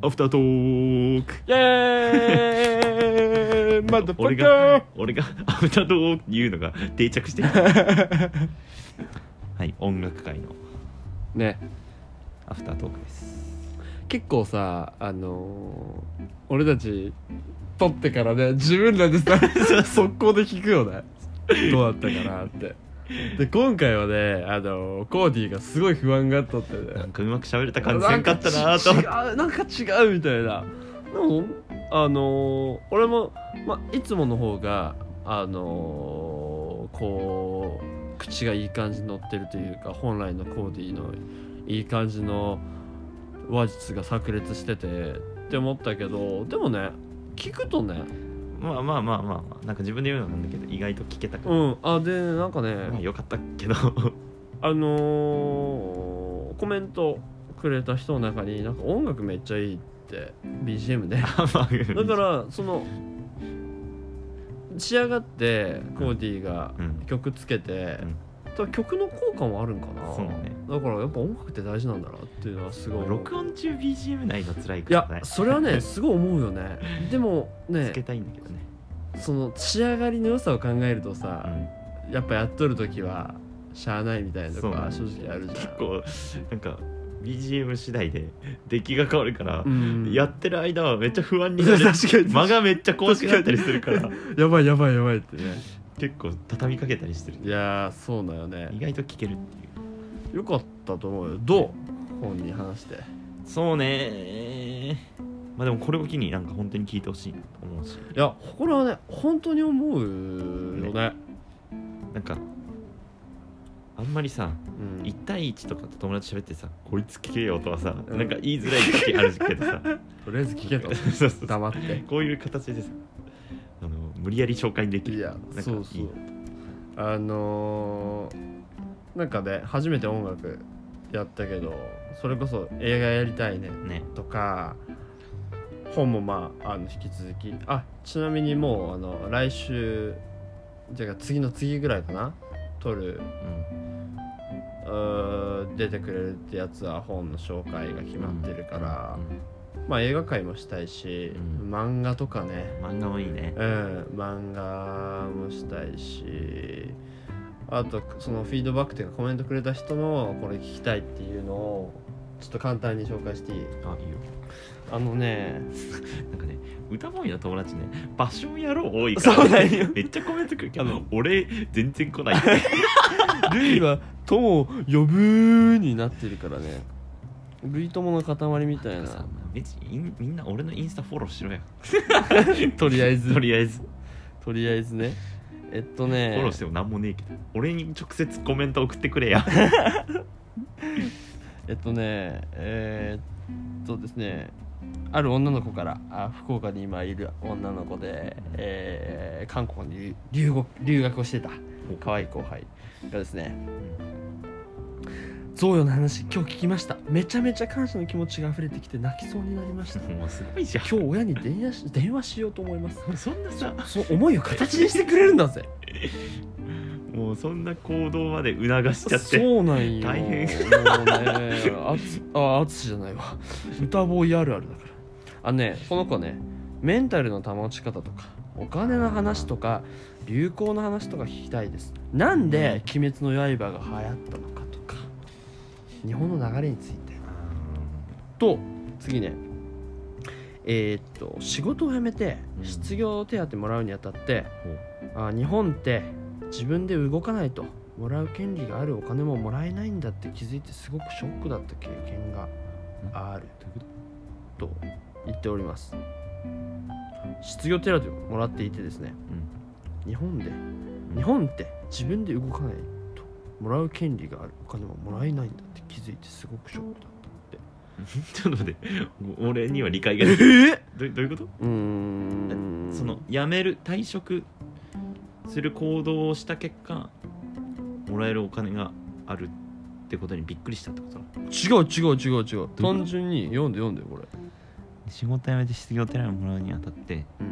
アフタートークイエーイマダ俺が俺がアフタートーク言うのが定着してる。はい音楽界のね。アフタートークです。結構さあのー俺たち撮ってからね自分らでさ 速攻で聞くよね。どうだったかなってで今回はねあのーコーディーがすごい不安があったってね。なんかうまく喋れた感じせんかったなと違うなんか違うみたいな。でもあのー俺も、ま、いつもの方があのーこう口がいい感じに乗ってるというか本来のコーディーのいい感じの話術が炸裂しててって思ったけどでもね聞くとねまあまあまあまあまあなんか自分で言うのなんだけど意外と聞けたから、うん。あでなんかねまあよかったけど。あのーコメントくれた人の中になんか音楽めっちゃいいって BGM ねまあだからその仕上がってコーディがうん。曲つけてうん、多分曲の効果もあるんかな。そうね。だからやっぱ音楽って大事なんだなっていうのはすごい録音中 BGM ないの辛いいからねやそれはねすごい思うよね。でもね。つけたいんだけどね、その仕上がりの良さを考えるとうさ、ん、やっぱやっとる時はしゃあないみたいなとそうねか正直あるじゃん。結構なんか BGM 次第で出来が変わるから、うん。やってる間はめっちゃ不安になる。確かに。間がめっちゃ怖くなったりするから。やばいやばいやばいってね結構畳みかけたりしてる。いやーそうだよね。意外と聞けるっていう。よかったと思うよ。どう？本に話して。そうねまあでもこれを機になんか本当に聞いてほしいなと思うし。いやこれはね本当に思うよね。なんかあんまりさうん。1対1とかと友達喋ってさ「こいつ聞けよ」とはさ、うん。なんか言いづらい時あるけどさ。とりあえず聞けと。そうそう。黙って。こういう形でさ無理やり紹介できる。いやなんかそうそう。あのー、なんかね初めて音楽やったけどそれこそ映画やりたいねね。とか本もまああの引き続き。あちなみにもうあの来週じゃあ次の次ぐらいかな撮るうん。出てくれるってやつは本の紹介が決まってるから、まあ映画界もしたいし、うん。漫画とかね。うん漫画もいいね。うん。漫画もしたいしあとそのフィードバックというかコメントくれた人のこれ聞きたいっていうのをちょっと簡単に紹介していい？あいいよ。あのね なんかね歌ボーイの友達ね。パッション野郎多いから、そうなんよ。めっちゃコメントくるけど俺全然来ない ルイは友を呼ぶになってるからね類友の塊みたいさな別にみんな俺のインスタフォローしろよ とりあえず。とりあえず。とりあえずね。えっとね。フォローしても何もねえけど。俺に直接コメント送ってくれや。えっとねえーっとですね。ある女の子からあ福岡に今いる女の子で、えー韓国に留学留学をしてた。可愛い後輩がですね贈与の話今日聞きました。めちゃめちゃ感謝の気持ちが溢れてきて泣きそうになりました。もうすごいじゃん。今日親に電話し電話しようと思います。そんなさその思いを形にしてくれるんだぜ。もうそんな行動まで促しちゃって。そうなんよ。大変。もうねあつああつしじゃないわ。歌ボーイあるあるだから。あのねこの子ねメンタルの保ち方とかお金の話とか流行の話とか聞きたいです。なんで「鬼滅の刃」が流行ったのか日本の流れについて。と次ね。えーっと仕事を辞めてうん。失業手当もらうにあたって、ほう。あ日本って自分で動かないともらう権利があるお金ももらえないんだって気づいてすごくショックだった経験がある。と？言っております。失業手当をもらっていてですね。日本で。日本って自分で動かない。ともらう権利があるお金ももらえないんだって気づいてすごくショックだった ちょっと待って。俺には理解がない。えどうどういうこと？うーん。その辞める退職する行動をした結果もらえるお金があるってことにびっくりしたってこと違う違う違う違う。単純に読んで読んでこれ。仕事辞めて失業手当もらうにあたってうん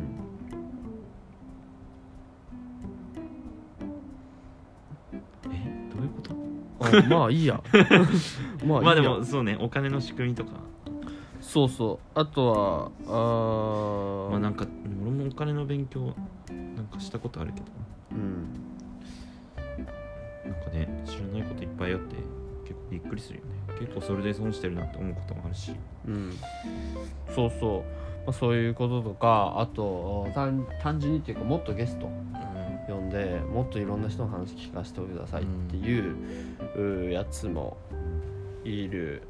あまあいいや。まあいいや。まあでもそうねお金の仕組みとか。そうそう。あとはあー。まあなんか俺もお金の勉強なんかしたことあるけど。うん。なんかね知らないこといっぱいあって結構びっくりするよね。結構それで損してるなって思うこともあるし。うん。そうそう、まあ、そういうこととかあと単単純にっていうかもっとゲスト呼んでもっといろんな人の話聞かせてくださいっていう,、やつもいる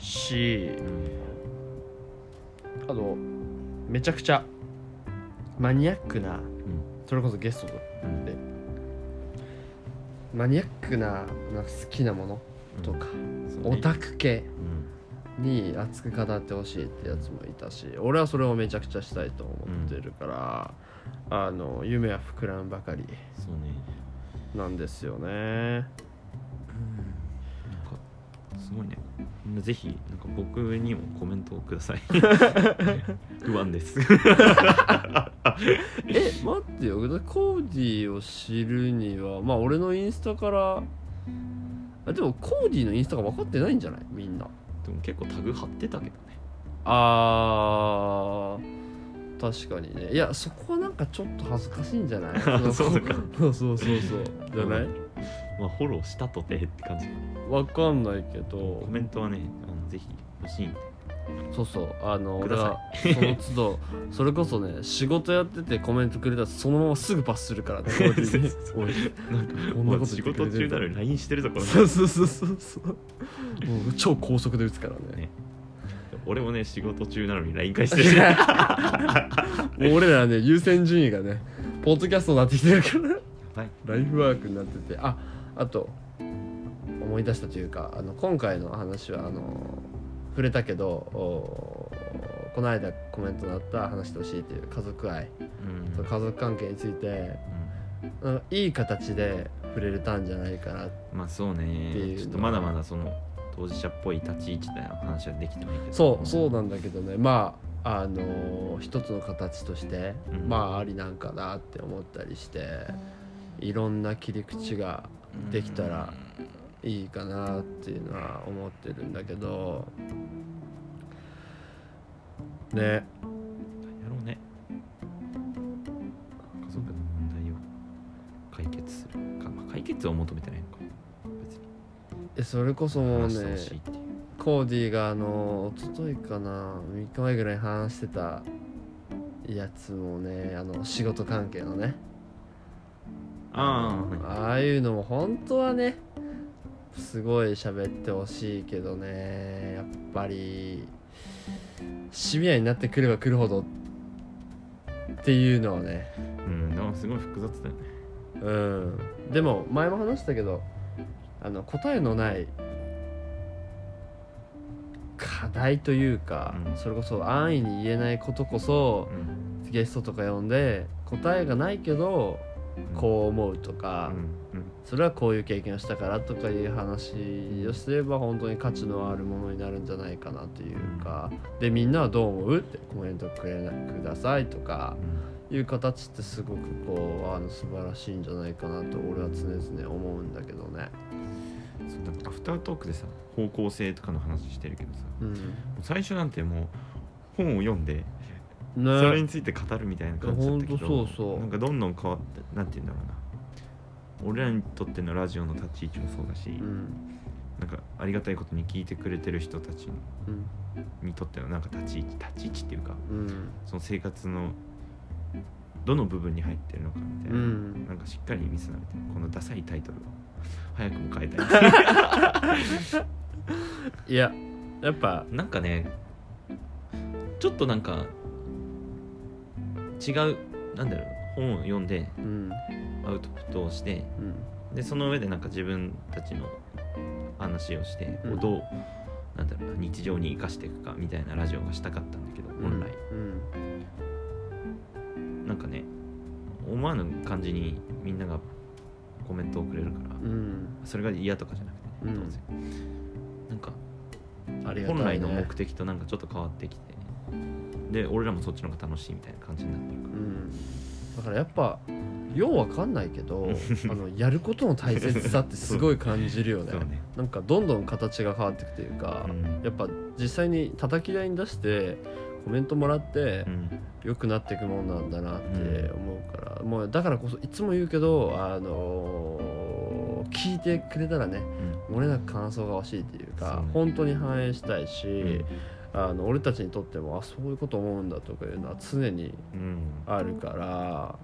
しあとめちゃくちゃマニアックなそれこそゲストでマニアックなな好きなものとか、オタク系。うんに熱く語ってほしいってやつもいたし俺はそれをめちゃくちゃしたいと思ってるから、あの夢は膨らむばかりそうね。なんですよね。なんかすごいね。ぜひなんか僕にもコメントをください。不安です。え待ってよ。コーディを知るにはまあ俺のインスタからあでもコーディのインスタが分かってないんじゃない？みんなでも結構タグ貼ってたけどね。あー確かにね。いやそこはなんかちょっと恥ずかしいんじゃない？そうか。そうそうそうじゃない？まあフォローしたとてって感じ。わかんないけど。コメントはねあのぜひ欲しいんでそうそうあの俺はさその都度 それこそね仕事やっててコメントくれたらそのまますぐパスするからねなんかこんなこともう仕事中なのに LINE してるぞこれそうそうそうそうそう。もう超高速で打つからね。ね。俺もね仕事中なのに LINE 返してる。もう俺らね優先順位がねポッドキャストになってきてるから。はい。ライフワークになってて。ああと思い出したというかあの今回の話はあの触れたけどおこの間コメントになった話してほしいっていう家族愛、うん。その家族関係についてうん。いい形で触れれたんじゃないかなまあそうっていうのは。ね。ちょっとまだまだその当事者っぽい立ち位置での話はできてないけど。そうそうなんだけどね。まああの一つの形として、うん。まあありなんかなって思ったりしていろんな切り口ができたらいいかなっていうのは思ってるんだけど。ね。やろうね。家族の問題を解決するか、まあ、解決を求めてないのか。別に。えそれこそもうねコーディがあの一昨日かな3日前ぐらいに話してたやつもねあの仕事関係のね。ああ、ああいうのも本当はねすごい喋ってほしいけどね。やっぱりシビアになってくればくるほどっていうのはね。うんでもすごい複雑だよね。うん。でも前も話したけどあの答えのない課題というか、うん。それこそ安易に言えないことこそうん。ゲストとか呼んで答えがないけどこう思うとか、うんうん。それはこういう経験をしたからとかいう話をすれば本当に価値のあるものになるんじゃないかなというかでみんなはどう思う？ってコメントくれなくださいとかいう形ってすごくこうあの素晴らしいんじゃないかなと俺は常々思うんだけどね。アフタートークでさ方向性とかの話してるけどさうん。最初なんてもう本を読んでね。それについて語るみたいな感じだったけどそうそう。なんかどんどん変わってなんて言うんだろうな。俺らにとってのラジオの立ち位置もそうだし、うん。なんかありがたいことに聞いてくれてる人たちうん。にとってのなんか立ち位置立ち位置っていうかうん。その生活のどの部分に入ってるのかみたいな、うん。なんかしっかり見せなみたいなこのダサいタイトルを早くも変えたい。いややっぱなんかねちょっとなんか違うなんだろう本を読んでうん。アウトプットをしてうん。でその上でなんか自分たちの話をして、うん。どうなんだろうな日常に生かしていくかみたいなラジオがしたかったんだけど本来、うんなんかね思わぬ感じにみんながコメントをくれるから、うん。それが嫌とかじゃなくて当然。なんかね、本来の目的となんかちょっと変わってきてで俺らもそっちの方が楽しいみたいな感じになってるかうん。だからやっぱようわかんないけどあのやることの大切さってすごい感じるよね。ね。なんかどんどん形が変わっていくというか、うん。やっぱ実際に叩き台に出してコメントもらってうん。良くなっていくもんなんだなって思うから、もうだからこそいつも言うけどあのー聞いてくれたらね漏れなく感想が欲しいっていうかね。本当に反映したいし、うんあの俺たちにとってもあそういうこと思うんだとかいうのは常にうん。あるから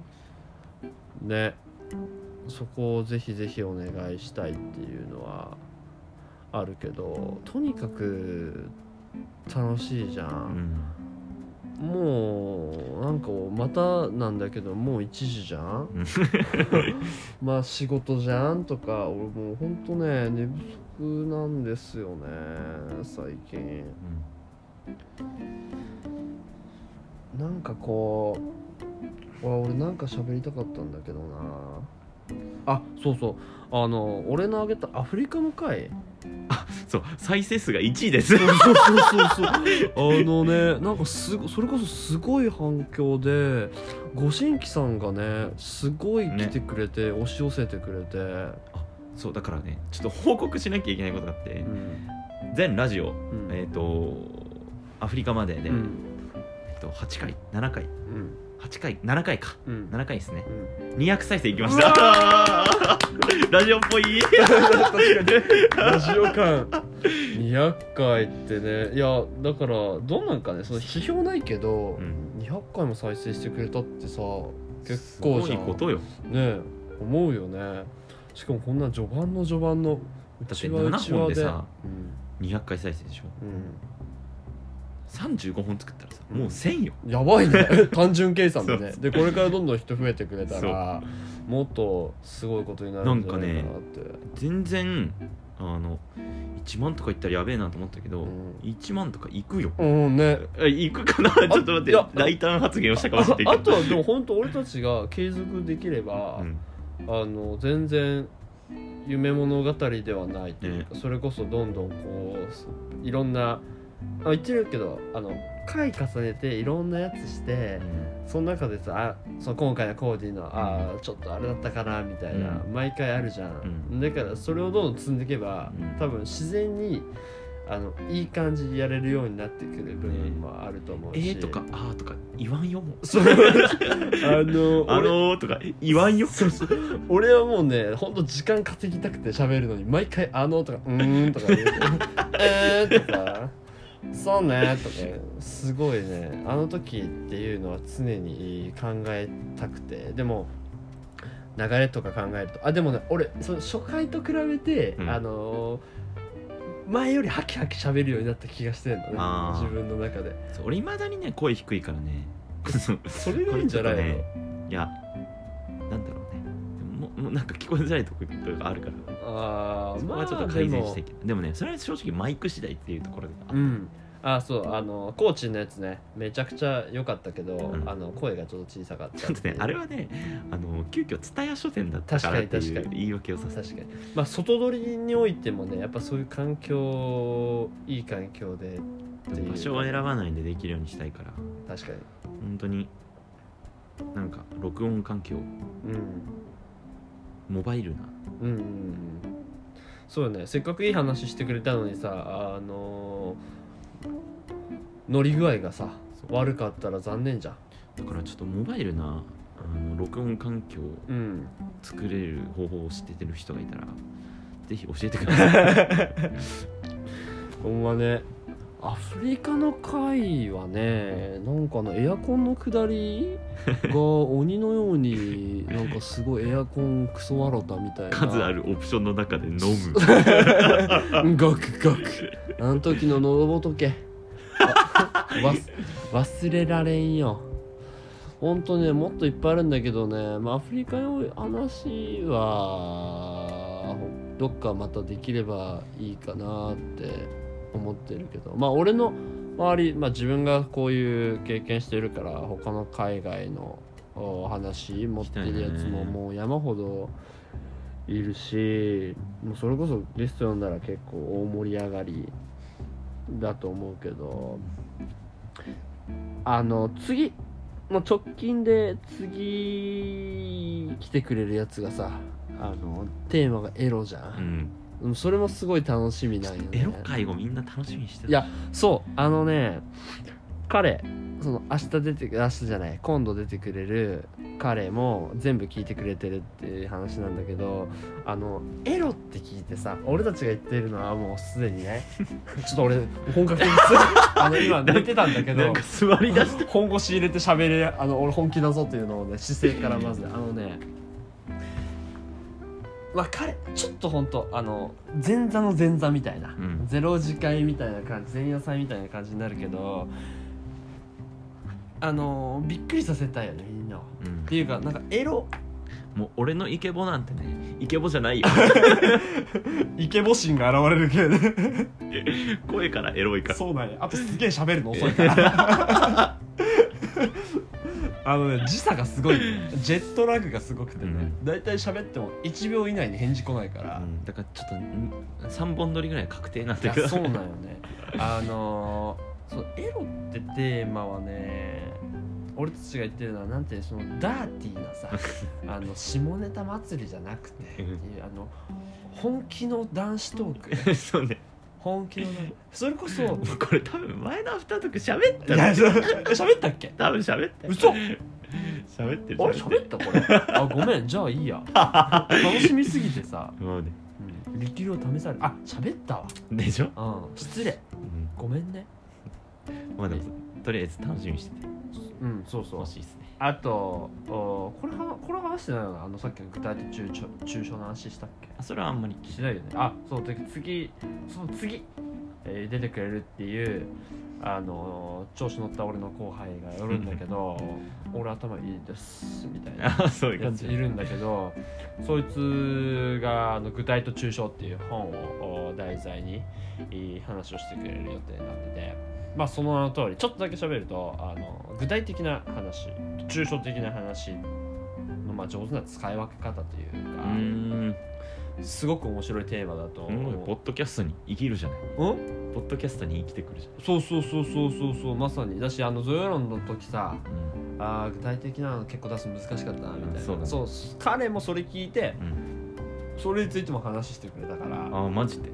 ね。そこをぜひぜひお願いしたいっていうのはあるけどとにかく楽しいじゃ、うん。んもうなんかまたなんだけどもう1時じゃん？う んまあ仕事じゃんとか俺もうほんとね寝不足なんですよね最近なんかこうわ俺なんか喋りたかったんだけどな。あそうそう。あの俺のあげたアフリカの回。そう再生数が1位です。そうそうそうそう。あのねなんかすごそれこそすごい反響でご新規さんがねすごい来てくれて、押し寄せてくれて、そうだからねちょっと報告しなきゃいけないことがあって。うん。全ラジオうん。えっとアフリカまででうん。えっと8回7回。うん。8回7回か。うん。7回ですね。うん。200再生いきましうたわ ラジオっぽい？ラジオ感。200回ってね。いやだからどうなんかねその指標ないけど、うん。200回も再生してくれたってさ結構じゃん。すごいことよ。ね思うよね。しかもこんな序盤の序盤のうだってちわう7ちわで本で。さうん200回再生でしょ。うん35本作ったらさうん。もう1000よ。やばいね。単純計算でね。でこれからどんどん人増えてくれたらもっとすごいことになるんじゃないかなって。全然あの1万とかいったらやべえなと思ったけど、うん。1万とかいくよ。うんね。えいくかな？ちょっと待って大胆発言をしたかもしれないけど。ああとはでも本当俺たちが継続できれば、うん。あの全然夢物語ではないというか、それこそどんどんこういろんなあ言ってるけどあの回重ねていろんなやつしてその中でさあその今回のコーディのあーちょっとあれだったかなみたいな、う毎回あるじゃん、うん。だからそれをどんどん積んでいけば、うん。多分自然にあのいい感じでやれるようになってくる部分もあると思うし、えーとかあーとか言わんよもう。そう。あの あ俺のーとか言わんよ。そうそう。俺はもうねほんと時間稼ぎたくて喋るのに毎回「あの」とか「うーん」とか言う「えー」とか「そうね」とかすごいね。あの時っていうのは常に考えたくて。でも流れとか考えると。あでもね俺その初回と比べて、うん。あのー前よりハキハキ喋るようになった気がしてるのね。自分の中で。俺いまだにね声低いからね。それがいいんじゃないの、ねいやもうなんか聞こえづらいところがあるから。ああそこはちょっと改善していけ。でもねそれは正直マイク次第っていうところであうん。あそうあのコーチのやつね。めちゃくちゃ良かったけど、ん。あの声がちょっと小さかったちょっとねあれはねあの急遽蔦屋書店だったからっていう言い訳をさせ確かに。まあ外取りにおいてもねやっぱそういう環境いい環境で場所を選ばないでできるようにしたいから。確かに。本当になんか録音環境うんモバイルな。うんうんうん。そうよね。せっかくいい話してくれたのにさあの乗り具合がさ悪かったら残念じゃん。だからちょっとモバイルなあの録音環境をうん。作れる方法を知ってる人がいたらぜひ教えてください。ほんまねアフリカの回はねなんかなエアコンの下り が鬼のようになんかすごいエアコンクソ笑ったみたいな。数あるオプションの中で飲む。ガクガク。あの時の喉仏。忘れられんよ。ほんとねもっといっぱいあるんだけどね、まあ、アフリカの話はどっかまたできればいいかなって思ってるけど。まあ俺の周り、まあ、自分がこういう経験してるから他の海外の話持ってるやつももう山ほどいるしもうそれこそゲスト呼んだら結構大盛り上がりだと思うけど。あの次もう直近で次来てくれるやつがさあのテーマがエロじゃ、うん。それもすごい楽しみなんよね。エロ会をみんな楽しみにしてたいやそうあのね彼その明日出て明日じゃない今度出てくれる彼も全部聞いてくれてるっていう話なんだけどあのエロって聞いてさ俺たちが言ってるのはもうすでにね。ちょっと俺本格的に あの今寝てたんだけど座り出して。本腰入れて喋れあの俺本気だぞっていうのをね姿勢からまずあのねまあ彼ちょっと本当あの前座の前座みたいな、ん。ゼロ次会みたいな感じ前夜祭みたいな感じになるけどあのびっくりさせたいよねみんなうん。ていうかなんかエロ。もう俺のイケボなんてねイケボじゃないよ。イケボ心が現れるけどね。声からエロいから。そうなんや。あとすげえ喋るの遅いからあのね時差がすごい。ジェットラグがすごくてね、うん。だいたい喋っても1秒以内に返事来ないから、うん。だからちょっとん3本撮りぐらい確定なんいだけどやそうなんよね。あのーそうエロってテーマはね俺たちが言ってるのはなんていうのそのダーティーなさ あの下ネタ祭りじゃなくてっていうあの本気の男子トーク。そうね本気の男 それこそこれ多分前のアフタートーク喋ったいやねそう。喋ったっけ？多分喋ってる。嘘。喋ってる。あれ喋った？これ。あごめん。じゃあいいや。楽しみすぎてさ、もうね。うん、力量試されるあ喋ったわ。でしょ、うん。失礼。うん、ごめんね。まあでもとりあえず楽しみにしてて。うんそうそう。ほしいですねあとおこれはこれ話してないよな。あのさっきの具体的中長抽象の話したっけ？あそれはあんまりしないよね。あそうで次その次、えー出てくれるっていうあの調子乗った俺の後輩がおるんだけど俺頭いいですみたいなあそういうや感じついるんだけどそいつがあの具体と抽象っていう本をお題材にいい話をしてくれる予定になっててまあその名の通りちょっとだけ喋るとあの具体的な話抽象的な話の、まあ、上手な使い分け方といううか、すごく面白いテーマだとポッドキャストに生きるじゃない。うん？ポッドキャストに生きてくるじそうそうそうそうそうそうまさに。だしあのゾヨロンの時さゃん、うん。あー具体的なの結構出すの難しかったなみたいな、そうだね。そう彼もそれ聞いてうん、それについても話してくれたから。あマジで？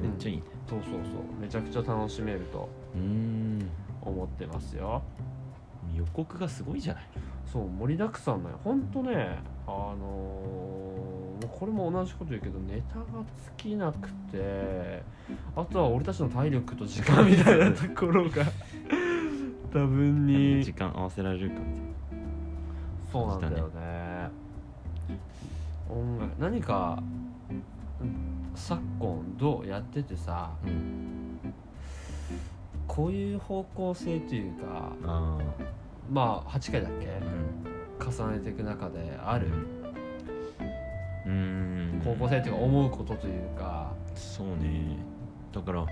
めっちゃいいね。そうそうそう。めちゃくちゃ楽しめるとうーん。思ってますよ。予告がすごいじゃない。そう盛りだくさんだよ。ほんとねあのーこれも同じこと言うけどネタが尽きなくてあとは俺たちの体力と時間みたいなところが 多分に。時間合わせられるかみたい。そうなんだよね。音楽何かうん昨今どうやっててさなうんこういう方向性というかあまあ8回だっけ？あうん。重ねていく中である。うーん。方向性っていうか思うことというか。そうね。だからも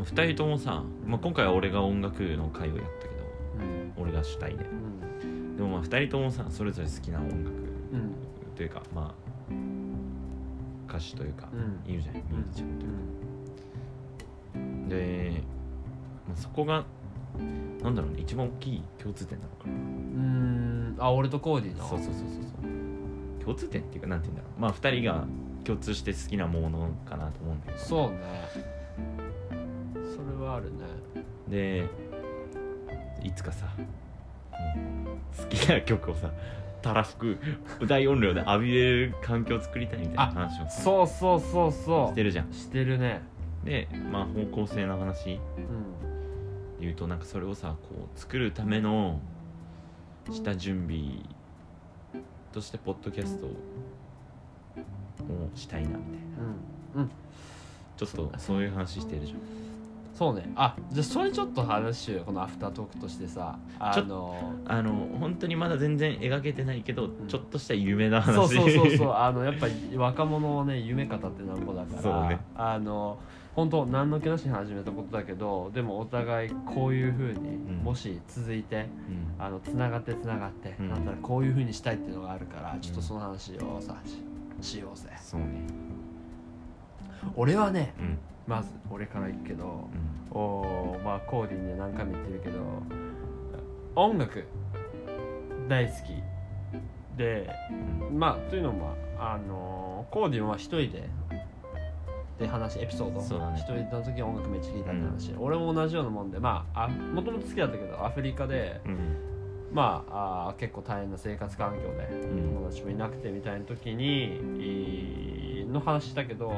う2人ともさ、まあ、今回は俺が音楽の会をやったけどうん。俺が主体で。うん。でもまあ2人ともさそれぞれ好きな音楽うん。というかまあ歌手というか、うん。いるじゃんミュージシャンというか、で、まあ、そこがなんだろうね一番大きい共通点なのかな。うん。あ俺とコーディの？そうそうそうそうそう。共通点っていうかなんて言うんだろう。まあ2人が共通して好きなものかなと思うんだけど。そうね。それはあるね。でいつかさ、好きな曲をさたらふく大音量で浴びれる環境を作りたいみたいな話をさそうそうそうそしてるじゃん。うしてるね。でまあ方向性の話。でうん。言うとなんかそれをさこう作るための下準備としてポッドキャストをしたいなみたいな。うん。うん。ちょっとそういう話してるじゃんそうね。あじゃあそれちょっと話しようよ。このアフタートークとしてさ。あのあの本当にまだ全然描けてないけど、ん。ちょっとした夢な話。そうそうそうそう。あのやっぱり若者はね夢語ってなんぼだから。そうね。あの本当何の気なしに始めたことだけどでもお互いこういうふうに、ん。もし続いてうん。あのつながってつながって、うん。なんだらこういうふうにしたいっていうのがあるからちょっとその話をさししようぜ。そうね。俺はねうんまず俺から行くけどうん。おーまあコーディには何回も言ってるけど音楽大好きでうん。まあというのもあのコーディは一人でで話エピソード一人の時に音楽めっちゃ聴いたって話、俺も同じようなもんでまあもともと好きだったけどアフリカでうん。まああー結構大変な生活環境でうん。友達もいなくてみたいな時にいの話したけど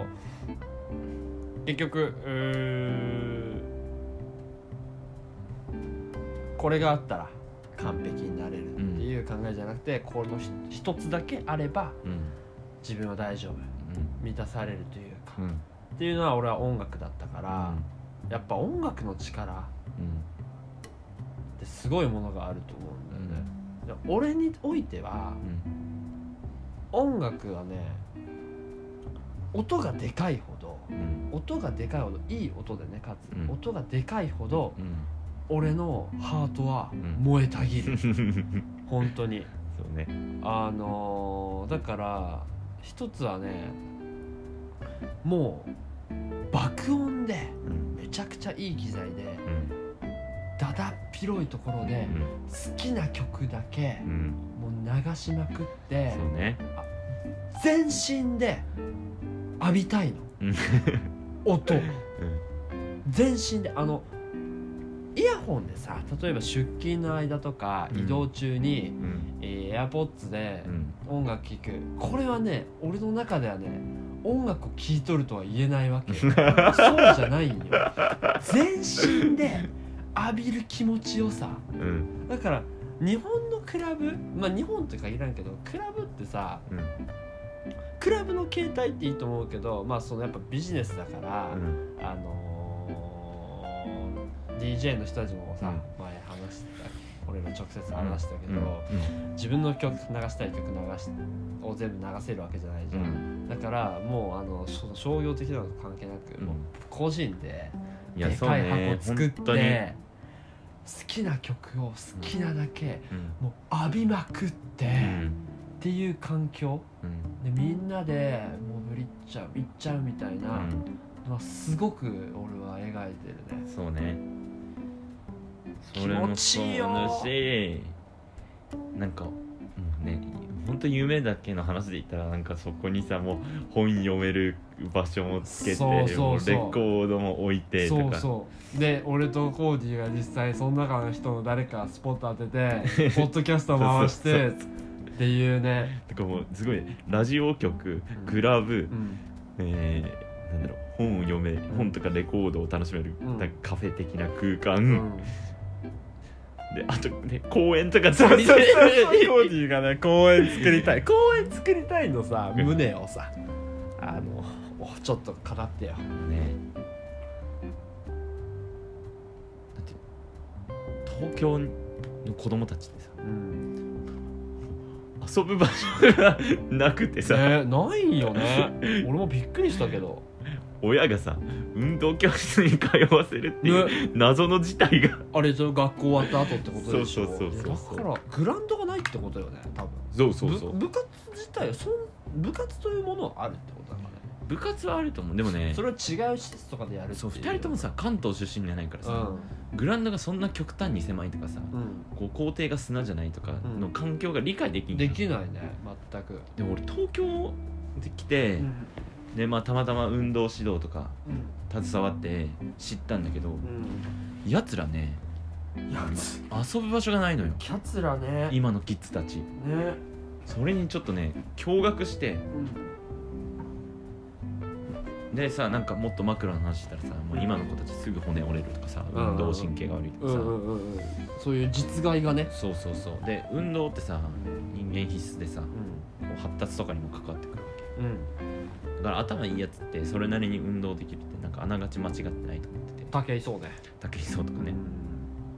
結局これがあったら完璧になれるっていう考えじゃなくて、このひ一つだけあればうん。自分は大丈夫。満たされるというか、うん。っていうのは俺は音楽だったから、やっぱ音楽の力うん。ってすごいものがあると思うんだよね、で俺においては音楽はね音がでかいほどうん。音がでかいほどいい音でねかつ、うん。音がでかいほどうん。俺のハートはん。燃えたぎる、う ん本当に。そうね。あのーだから一つはねもう爆音でうん。めちゃくちゃいい機材でうん。だだっ広いところで好きな曲だけもう流しまくってね。全身で浴びたいの。うん音。全身であのイヤホンでさ例えば出勤の間とかうん。移動中に、うん。えー、AirPods でうん。音楽聴く。これはね俺の中ではね音楽を聴いとるとは言えないわけ。そうじゃないんよ。全身で浴びる気持ちよさ。うん。だから日本のクラブまあ日本とかいらんけどクラブってさうんクラブの形態っていいと思うけどまあそのやっぱビジネスだから、うん。あのー DJ の人たちもさ、うん。前話した俺ら直接話したけど、うん。自分の曲流したい曲流しを全部流せるわけじゃないじうゃん、ん。だからもうあのその商業的なのと関係なく、うん。もう個人ででかいね箱作って好きな曲を好きなだけ、うん。もう浴びまくって、うんっていう環境。うん。でみんなでもうぶりっちゃういっちゃうみたいなうんのはすごく俺は描いてるね。そうね。気持ちいいよ。それもそうだしなんかもうね本当夢だけの話で言ったらなんかそこにさもう本読める場所もつけてそうそうそう。もうレコードも置いてとか。そうそう。で俺とコーディが実際その中の人の誰かスポット当てて ポッドキャスト回してっていうね、とかもうすごいねラジオ局うん。クラブ、うん、えーなんだろう本を読め本とかレコードを楽しめる、うん。なんかカフェ的な空間、うん。であとね公園とかそう。そうそう作りたいコーディがね公園作りたい。公園作りたいのさ胸をさ。あのおちょっと語ってよ。ね。だって東京の子供たちってさうん遊ぶ場所がなくてさ、ねないよね。俺もびっくりしたけど。親がさ運動教室に通わせるっていう謎の事態が。あれじゃ学校終わった後ってことでしょ。そうそうそうそうだからグラウンドがないってことよね多分。そうそうそう。ぶ部活自体そん部活というものはあるってことだから。ね部活はあると思う。でもねそれは違う施設とかでやるそう2人ともさ関東出身じゃないからさ、うグラウンドがそんな極端に狭いとかさ、ん、こう校庭が砂じゃないとかの環境が理解できうん。できないね全く。でも俺東京で来て、うん。でまあたまたま運動指導とかうん。携わって知ったんだけどうん。やつらねやつ。遊ぶ場所がないのよ。キャツらね。今のキッズたち。ね。それにちょっとね驚愕してでさなんかもっとマクロの話したらさもう今の子たちすぐ骨折れるとかさうん運動神経が悪いとかさ、うんうんうんうん。そういう実害がね。そうそうそう。で運動ってさ人間必須でさうこう発達とかにも関わってくるわけ。んうん。だから頭いいやつってそれなりに運動できるってなんかあながち間違ってないと思ってて。竹井そうね。武井壮とかね、うん。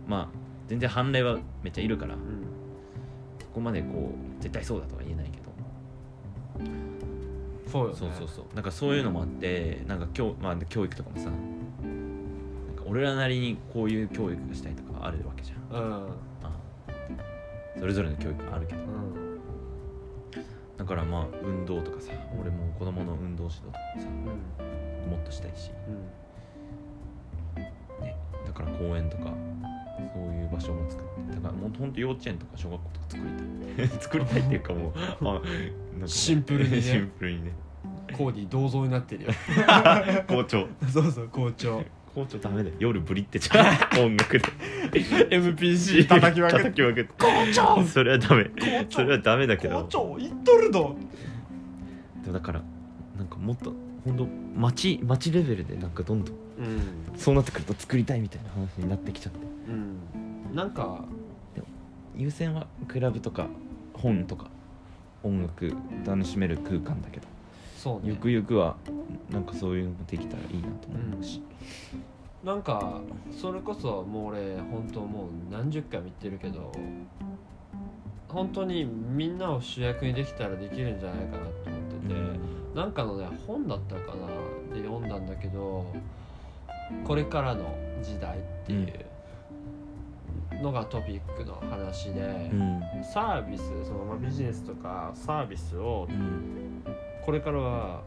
まあ全然判例はめっちゃいるから。うん。そこまでこう絶対そうだとは言えないけどそうよ、ね、そうそうそう。なんかそういうのもあってなんか教,、まあ、教育とかもさなんか俺らなりにこういう教育がしたいとかあるわけじゃん、うん、それぞれの教育があるけど、うん、だからまあ運動とかさ俺も子供の運動指導とかさ、うん、もっとしたいし、うん、ね、だから公園とか場所も作ってだからもうほんと幼稚園とか小学校とか作りたい。作りたいっていうかもう あなシンプルにね。シンプルにね。コーディ銅像になってるよ。校長。そうそう校長。校長ダメだよ。夜ブリってちゃう。音楽で。MPC 叩きまくって。校長。それはダメ。校長。それはダメだけど。校長言っとるどでもだからなんかもっと本当町町レベルでなんかどんどんうん。そうなってくると作りたいみたいな話になってきちゃって。うんなんか優先はクラブとか本とか音楽楽しめる空間だけど、そうね。ゆくゆくはなんかそういうのもできたらいいなと思うし、なんかそれこそもう俺本当もう何十回も言ってるけど本当にみんなを主役にできたらできるんじゃないかなと思ってて、なんかのね本だったかなで読んだんだけどこれからの時代っていうのがトピックの話でう、ん。サービスそのまあビジネスとかサービスをうん。これからは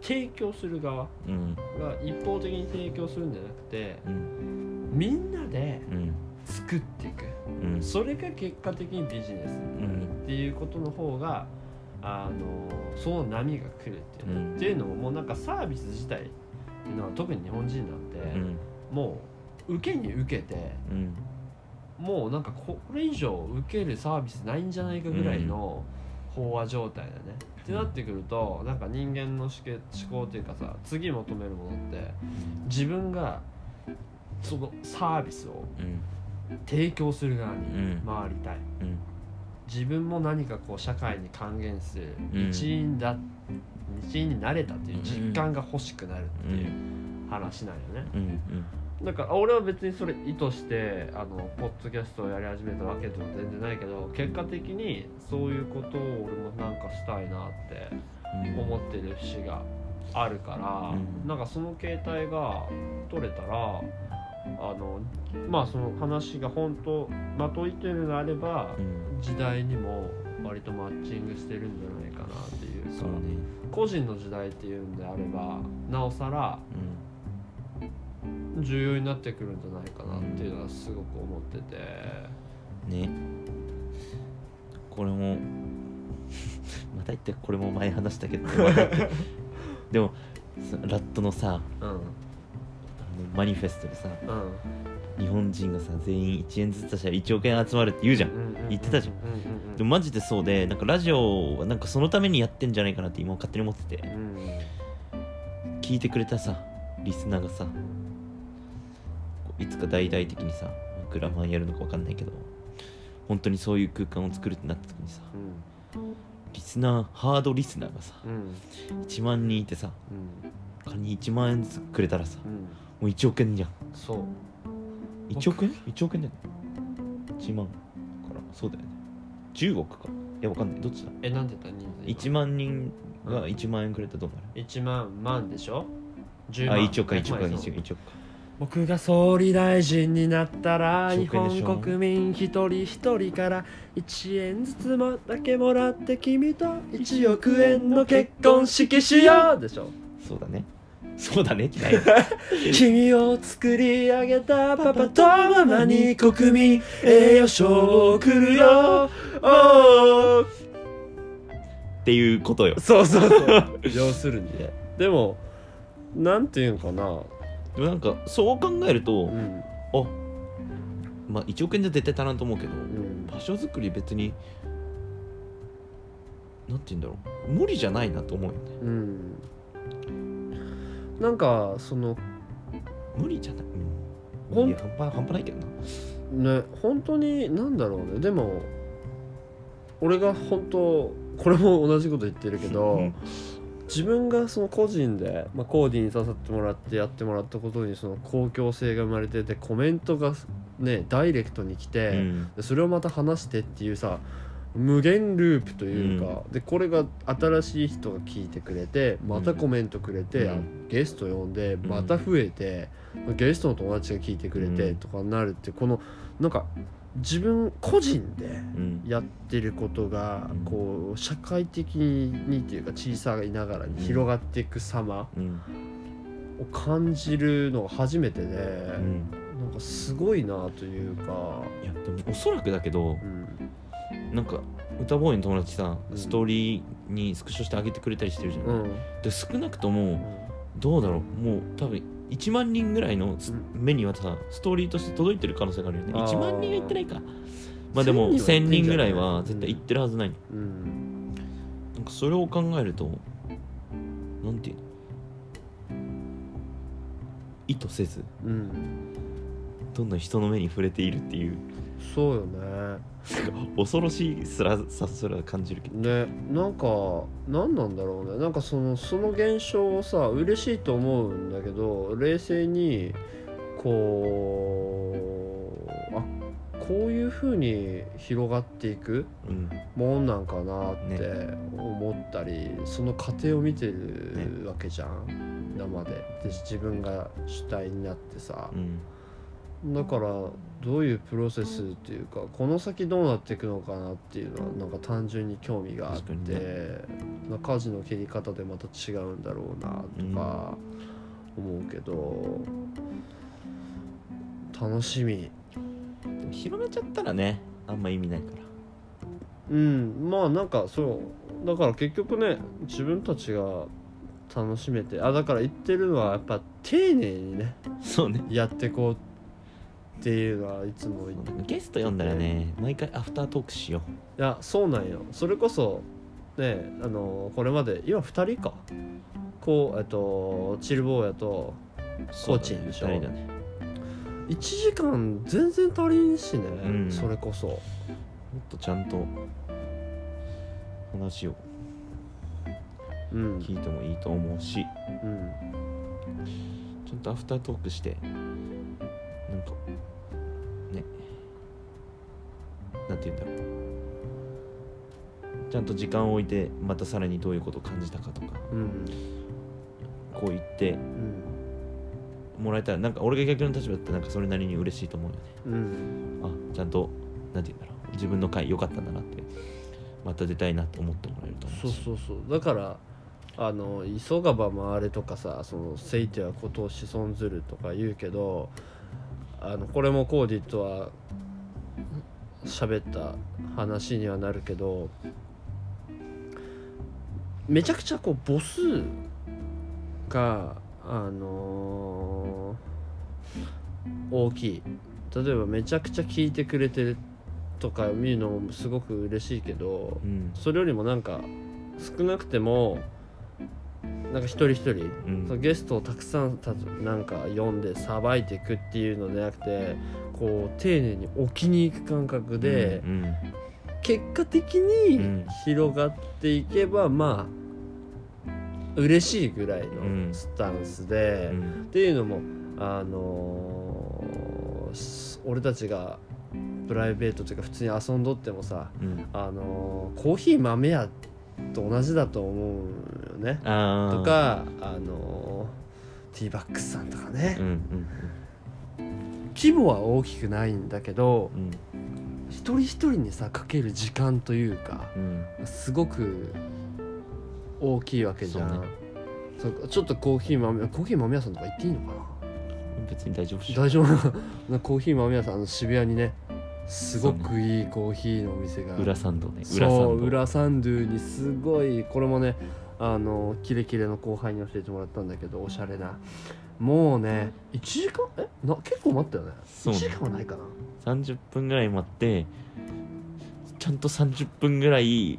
提供する側うん。が一方的に提供するんじゃなくてうん。みんなでうん。作っていく。うん。それが結果的にビジネスっていうことの方があのその波が来るっていう。っていうのももうなんかサービス自体っていうのは特に日本人なんて、うん。もう受けに受けてうん。もうなんかこれ以上受けるサービスないんじゃないかぐらいの飽和状態だね、ってなってくるとなんか人間の思考思考っていうかさ次求めるものって自分がそのサービスをうん。提供する側にうん。回りたい、うん。自分も何かこう社会に還元するうん。一員だ、一員になれたっていう実感が欲しくなるっていう話なんよね、うんから俺は別にそれ意図してあのポッドキャストをやり始めたわけでは全然ないけど結果的にそういうことを俺もなんかしたいなってうん。思ってる節があるから、うん。なんかその形態が取れたらあのまあその話が本当まといてるのであればうん。時代にも割とマッチングしてるんじゃないかなっていうか個人の時代っていうんであればなおさらうん重要になってくるんじゃないかなっていうのはすごく思ってて。ね。これも また言ってこれも前話したけど でもさラットのさうん。あのマニフェストでさうん。日本人がさ全員1円ずつ出したら1億円集まるって言うじゃん。言ってたじゃん。でもマジでそうでなんかラジオはなんかそのためにやってんじゃないかなって今勝手に思ってて。うん。聞いてくれたさリスナーがさいつか大々的にさグラファンやるのか分かんないけど本当にそういう空間を作るってなった時にさリスナーハードリスナーがさうん。うん1万人いてさうん。仮に1万円ずつくれたらさうん。もう1億円じゃん。そう。1億円 ?1 億円だよね。1万から。そうだよね。10億か。いやわかんない。どっちだ？えなんて言った人数。1万人が1万円くれたらどうなる？1万万でしょ？10あ万1億か1億かまあ1億1億か僕が総理大臣になったら1日本国民一人一人から1円ずつもだけもらって君と1億円の結婚式しようでしょ。そうだね。そうだね。ってない君を作り上げたパパとママに国民栄誉賞を送るよ。っていうことよ。そうそうそう。要するにね。でもなんていうんかなでもなんかそう考えると、うん。あまあ1億円じゃ絶対足らんと思うけどうん。場所作り別になんて言うんだろう。無理じゃないなと思うよね。うん。なんかその無理じゃない、ほん。うん、いや半端半端ないけどな。ね本当になんだろうね。でも俺が本当これも同じこと言ってるけど、うん自分がその個人で、まあ、コーディに誘ってもらってやってもらったことにその公共性が生まれててコメントがねダイレクトに来て、うん。でそれをまた話してっていうさ無限ループというか、でこれが新しい人が聞いてくれてまたコメントくれて、うん。あゲスト呼んでん。また増えて、ゲストの友達が聞いてくれてうん。とかになるってこのなんか自分個人でうん。やってることがうん。こう社会的にっていうか小さいながらに広がっていく様うん。を感じるのが初めてで、うん。なんかすごいなというか、いやでもおそらくだけどうん。なんか歌ボーイの友達さうんストーリーにスクショしてあげてくれたりしてるじゃん、うん。で少なくともどうだろう。もう多分1万人ぐらいの目にはさストーリーとして届いてる可能性があるよね。あー。1万人は行ってないか。まあでも1000 1000人ぐらいはは絶対行ってるはずないの。うん。なんかそれを考えるとなんていうの？意図せずうん。どんどん人の目に触れているっていうそうよね。恐ろしいすらさすら感じるけど。ねなんか何なんだろうね。なんかそのその現象をさ嬉しいと思うんだけど冷静にこうあこういう風に広がっていくうん。もんなんかなって思ったり、その過程を見てるわけじゃん、生で。で自分が主体になってさ。う、ん。だからどういうプロセスっていうかこの先どうなっていくのかなっていうのはなんか単純に興味があって、まあ舵の切り方でまた違うんだろうなとか思うけど、楽しみ。広めちゃったらねあんま意味ないから。うん。まあなんかそう。だから結局ね自分たちが楽しめてあだから言ってるのはやっぱ丁寧にねそうね。やっていこうっていうのはいつもゲスト読んだらね毎回アフタートークしよいやそうなんよ。それこそねあのこれまで今2人か。こうえっとチルボーヤとうコーチンでしょ。二人だね。1時間全然足りんしね、うん。それこそ。もっとちゃんと話を。うん。聞いてもいいと思うし。うん。ちゃんとアフタートークして。なんかなんて言うんだろう。ちゃんと時間を置いてまたさらにどういうことを感じたかとか。うんこう言ってうん。もらえたらなんか俺が逆の立場だったらなんかそれなりに嬉しいと思うよね。うんあちゃんとなんて言うんだろう。自分の回良かったんだなってまた出たいなと思ってもらえると思そううし。そうそうだからあの「急がば回れ」とかさ「そのせいてはことを子孫ずる」とか言うけどあのこれもコーディとは喋った話にはなるけどめちゃくちゃこう母数があのー大きい。例えばめちゃくちゃ聞いてくれてるとか見るのもすごく嬉しいけどうん。それよりもなんか少なくてもなんか一人一人、うん。そのゲストをたくさんたなんか読んでさばいていくっていうのでなくてこう丁寧に置きに行く感覚で、うん結果的うにん。広がっていけば、まあ嬉しいぐらいうん。のスタンスで、うん。っていうのもあのーす俺たちがプライベートというか普通に遊んどってもさうん。あのーコーヒー豆屋と同じだと思うよね。とかあのーティーバックスさんとかね、うんうん規模は大きくないんだけどうん。一人一人にさかける時間というかうん。すごく大きいわけじゃん。そうそうちょっとコーヒー豆コーヒー豆屋さんとか行っていいのかな？別に大丈夫大丈夫。な コーヒー豆屋さんあの渋谷にねすごくいいコーヒーのお店が。裏参道ね。裏参道裏サンドゥにすごいこれもねあのキレキレの後輩に教えてもらったんだけどおしゃれな。もうね1時間？え？な結構待ったよね。1そうね。時間はないかな。30分ぐらい待ってちゃんと30分ぐらい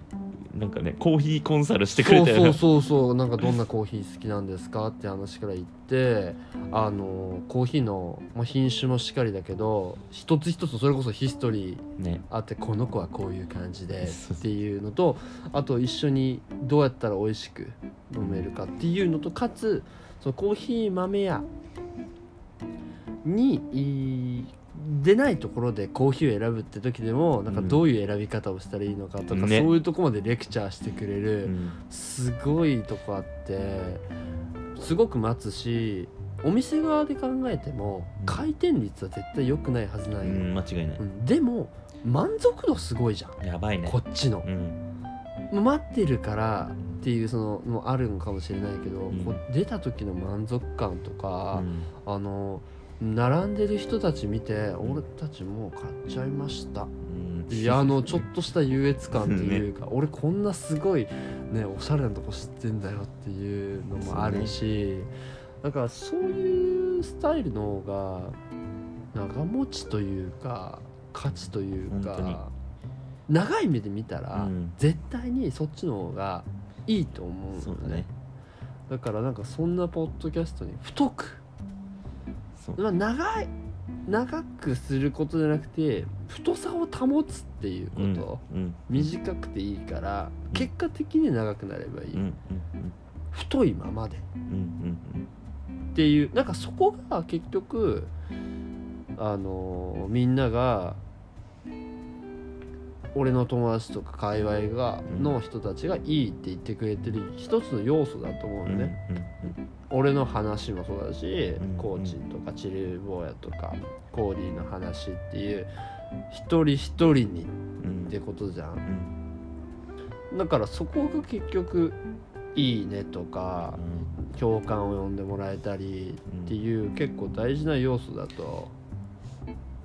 なんかねコーヒーコンサルしてくれたよそうそうそうそうなんかどんなコーヒー好きなんですかって話から言ってあのコーヒーの、まあ、品種もしっかりだけど一つ一つそれこそヒストリーねあってこの子はこういう感じでっていうのとあと一緒にどうやったら美味しく飲めるかっていうのとかつそのコーヒー豆屋にい出ないところでコーヒーを選ぶって時でもなんかうんどういう選び方をしたらいいのかとか、ね。そういうとこまでレクチャーしてくれる、うん。すごいとこあってすごく待つしお店側で考えてもうん。回転率は絶対良くないはずなういよ、ん間違いない。うん。でも満足度すごいじゃん。やばいね。こっちの。う、ん。待ってるからっていうそのもあるのかもしれないけど、うん。こう出た時の満足感とか、うん。あの並んでる人たち見て、俺たちもう買っちゃいました。うん。いやあのちょっとした優越感というか、俺こんなすごいねおしゃれなとこ知ってんだよっていうのもあるし、だからそういうスタイルの方が長持ちというか価値というか長い目で見たら、うん。絶対にそっちの方がいいと思うのそうだね。だからなんかそんなポッドキャストに太くまあ長い長くすることじゃなくて太さを保つっていうこと、うんうん短くていいから結果的に長くなればいい、うんうん太いままで。うんうんっていうなんかそこが結局あのみんなが俺の友達とか界隈がうん。の人たちがいいって言ってくれてる一つの要素だと思ううんのね、うん俺の話もそうだし、うんコーチンとかチルボーヤとかコーディの話っていう一人一人にうん。ってことじゃん。うん。だからそこが結局いいねとかうん。共感を呼んでもらえたりっていう結構大事な要素だと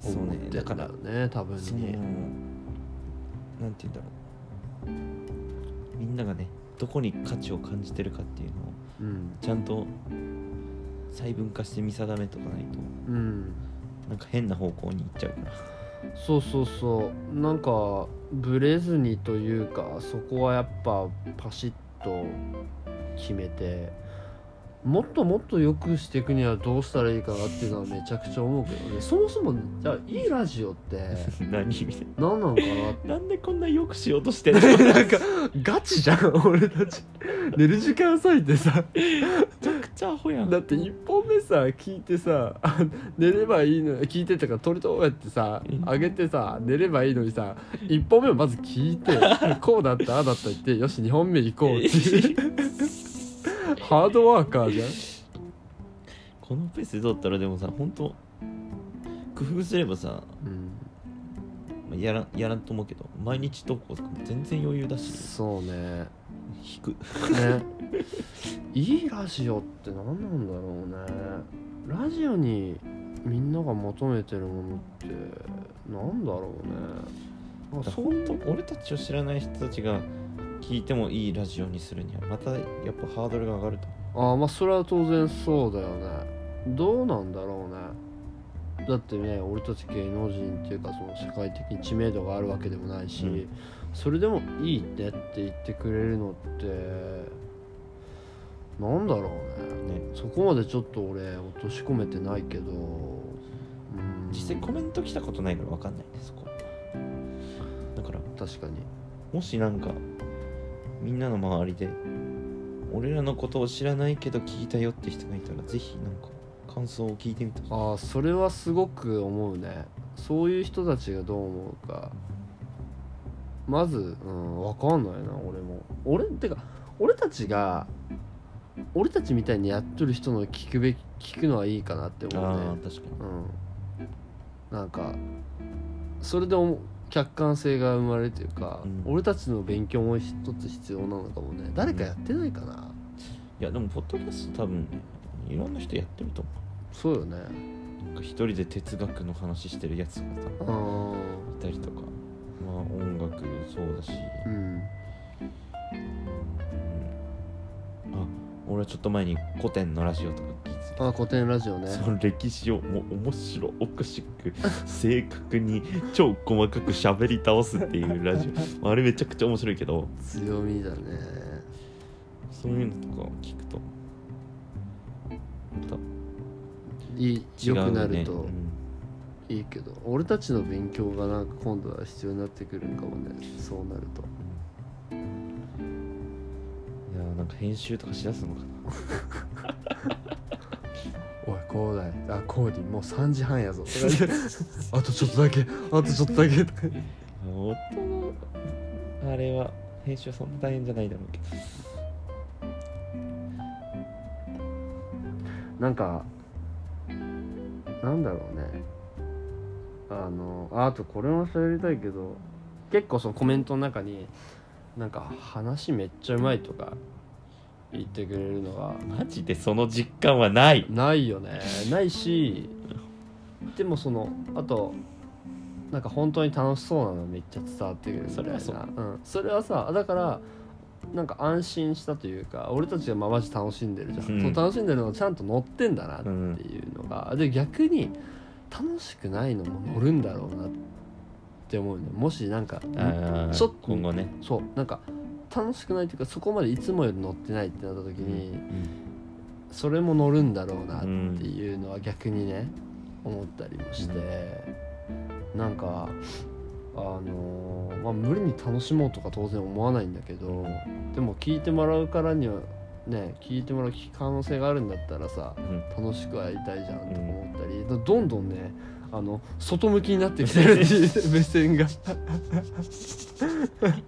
思ってんだよね多分に。なんて言うんだろう。みんながねどこに価値を感じてるかっていうのをうん。ちゃんと細分化して見定めとかないと。うん。なんか変な方向に行っちゃうから。そうそうそう。なんかブレずにというかそこはやっぱパシッと決めてもっともっと良くしていくにはどうしたらいいかなっていうのはめちゃくちゃ思うけどね。そもそもじゃあいいラジオって 何みたい何なのかなななんでこんなよくしようとしてんの？なんかガチじゃん俺たち。寝る時間割いてさ。めちゃくちゃアホやん。だって1本目さ聞いてさあ 寝ればいいの聞いてとか撮りとやってさうん。上げてさ寝ればいいのにさ1本目をまず聞いてこうだったああだった言ってよし2本目行こうってハードワーカーじゃん。このペースで撮ったらでもさ本当工夫すればさ、うん。まあやらやらんと思うけど毎日投稿とかも全然余裕だし。そうね。引く。ね。いいラジオって何なんだろうね。ラジオにみんなが求めてるものってなんだろうね。あだそういう本当俺たちを知らない人たちが聞いてもいいラジオにするにはまたやっぱハードルが上がると。ああまあそれは当然そうだよね。どうなんだろうね。だってね俺たち芸能人っていうかその社会的に知名度があるわけでもないし、うん。それでもいいねって言ってくれるのってなんだろうね。ね。そこまでちょっと俺落とし込めてないけどうん。実際コメント来たことないから分かんないねそこ。だから確かに。もしなんかみんなの周りで俺らのことを知らないけど聞いたよって人がいたらぜひなんか感想を聞いてみてほしい。ああそれはすごく思うね。そういう人たちがどう思うか。まず、うん、分かんないな俺も。俺ってか俺たちが俺たちみたいにやっとる人の聞くべき聞くのはいいかなって思うああね確かに。うん。なんかそれでお客観性が生まれるというか、うん。俺たちの勉強も一つ必要なのかもね。誰かやってないかな、いやでもポッドキャスト多分ねいろんな人やってると思そうよね。うなんか一人で哲学の話してるやつがさうんいたりとか。まあ音楽そうだし、うん俺はちょっと前に古典のラジオとか聞いてた。あ古典ラジオね。その歴史をもう面白おかしく 正確に超細かく喋り倒すっていうラジオ。あれめちゃくちゃ面白いけど。強みだね。そういうのとか聞くと。いい違うね良くなるとうん。いいけど、俺たちの勉強がなんか今度は必要になってくるんかもね。そうなるとなんか編集とかしだすのか おいこうだいあコーディもう3時半やぞ。あとちょっとだけ。あとちょっとだけ。音のあれは編集はそんな大変じゃないだろうけど。なんかなんだろうね。あのああとこれも喋りたいけど結構そのコメントの中になんか話めっちゃうまいとか言ってくれるのがマジでその実感はない。ないよね。ないしでもそのあとなんか本当に楽しそうなのめっちゃ伝わってくるみたいな。それはそう。うん、それはさだからなんか安心したというか俺たちがまあマジ楽しんでるじゃん、うん。楽しんでるのがちゃんと乗ってんだなっていうのが、で逆に楽しくないのも乗るんだろうなって思うねもしなんかちょっと今後ね、そうなんか楽しくないというかそこまでいつもより乗ってないってなった時に、それも乗るんだろうなっていうのは逆にね思ったりもして、なんかあのーまあ無理に楽しもうとか当然思わないんだけどでも聞いてもらうからにはね聞いてもらう可能性があるんだったらさうん。楽しくはやりたいじゃんとか思ったり、どどんどんねあの外向きになってきてる目線が。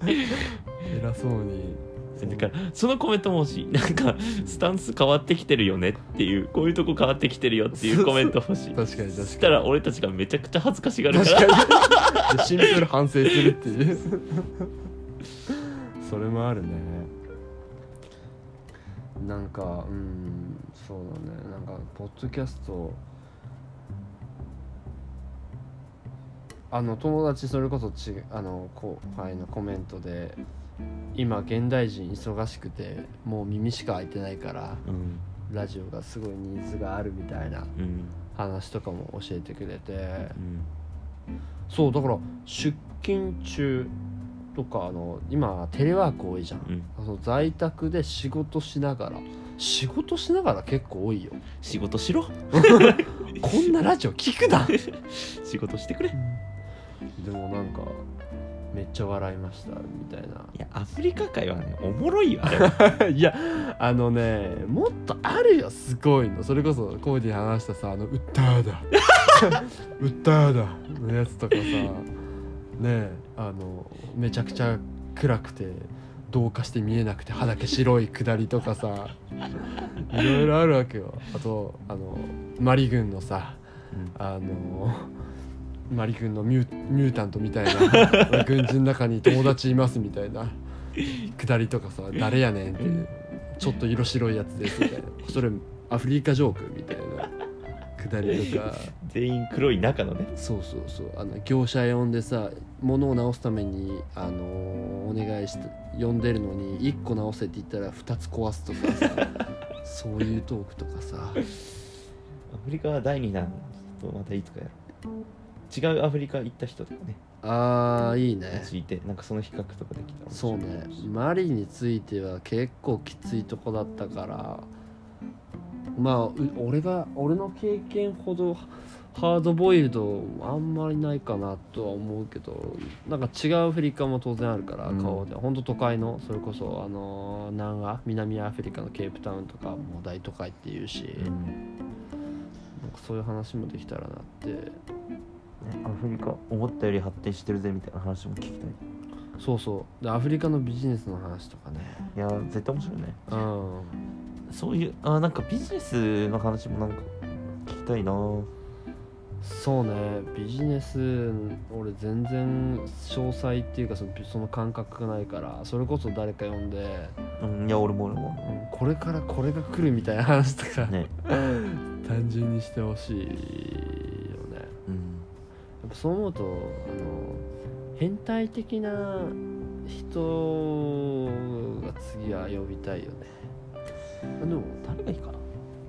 偉そうに。だからそのコメントも欲しい。なんかスタンス変わってきてるよねっていうこういうとこ変わってきてるよっていうコメント欲しい。確かにそし確かたら俺たちがめちゃくちゃ恥ずかしがにるからシンプル反省するっていう。それもあるね。なんかうんそうだね。なんかポッドキャストあの友達それこそちあの後輩のコメントで今現代人忙しくてもう耳しか開いてないからうん。ラジオがすごいニーズがあるみたいなうん。話とかも教えてくれて。うん。そうだから出勤中とかあの今テレワーク多いじゃん。うん。その在宅で仕事しながら仕事しながら結構多いよ。仕事しろ。こんなラジオ聞くな。仕事してくれでもなんかめっちゃ笑いましたみたいな。いやアフリカ界はねおもろいよあれは。いやあのねもっとあるよすごいの。それこそコーディ話したさあの「ウッターだ。ウッターだ」のやつとかさねえあのめちゃくちゃ暗くて同化して見えなくて歯だけ白い下りとかさいろいろあるわけよ。あとあのマリ軍のさあのマリ軍のミュミュータントみたいな 軍人の中に友達いますみたいな。下りとかさ 誰やねんってちょっと色白いやつですみたいな。それアフリカジョークみたいな。下りとか。全員黒い中のね。そうそうそう。あの業者呼んでさ物を直すためにあのお願いして呼んでるのに1個直せって言ったら2つ壊すとかさそういうトークとかさ。アフリカは第2弾ちょっとまたいつかやろ。う違うアフリカ行った人とかね。あーいいね。聞いてなんかその比較とかできた。らそうね。マリについては結構きついとこだったから。まあう俺が俺の経験ほどハードボイルドあんまりないかなとは思うけどなんか違うアフリカも当然あるからうん。顔で、ほんと都会のそれこそあのー南ア南アフリカのケープタウンとかも大都会っていうし、うん。なんかそういう話もできたらなってねアフリカ思ったより発展してるぜみたいな話も聞きたい。そうそう。でアフリカのビジネスの話とかね。いや絶対面白いね。うん。そういうあなんかビジネスの話もなんか聞きたいな。そうね。ビジネス俺全然詳細っていうかそのその感覚がないからそれこそ誰か呼んで、うんいや俺も俺も。うんこれからこれが来るみたいな話とか、ね。単純にしてほしいそう思うとあの変態的な人が次は呼びたいよね。あでも誰がいいかな？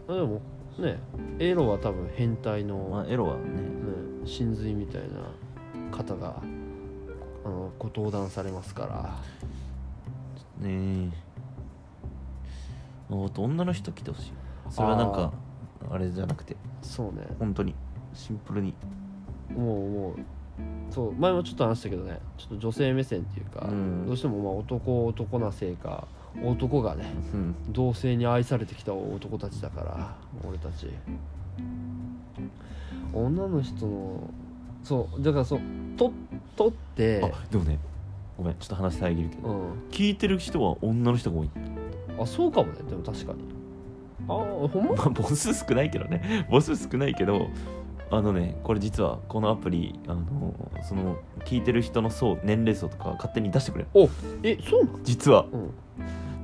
あでもねエロは多分変態の、まあエロはね。ね、真髄みたいな方があのご登壇されますから。ねえ。もっと女の人来てほしいそれはなんかあれじゃなくて。そうね。本当に。シンプルにもうもうそう前もちょっと話したけどねちょっと女性目線っていうか、うん。どうしてもまあ男男なせいか男がねうん。同性に愛されてきた男たちだから俺たち。女の人のそうだからそうと取ってあでもねごめんちょっと話遮るけどうん。聞いてる人は女の人が多い。あそうかもねでも確かに。あほんま？まあ母数少ないけどね。母数少ないけどあのねこれ実はこのアプリあのその聞いてる人の層年齢層とか勝手に出してくれる。おえそうなの？実は。うん。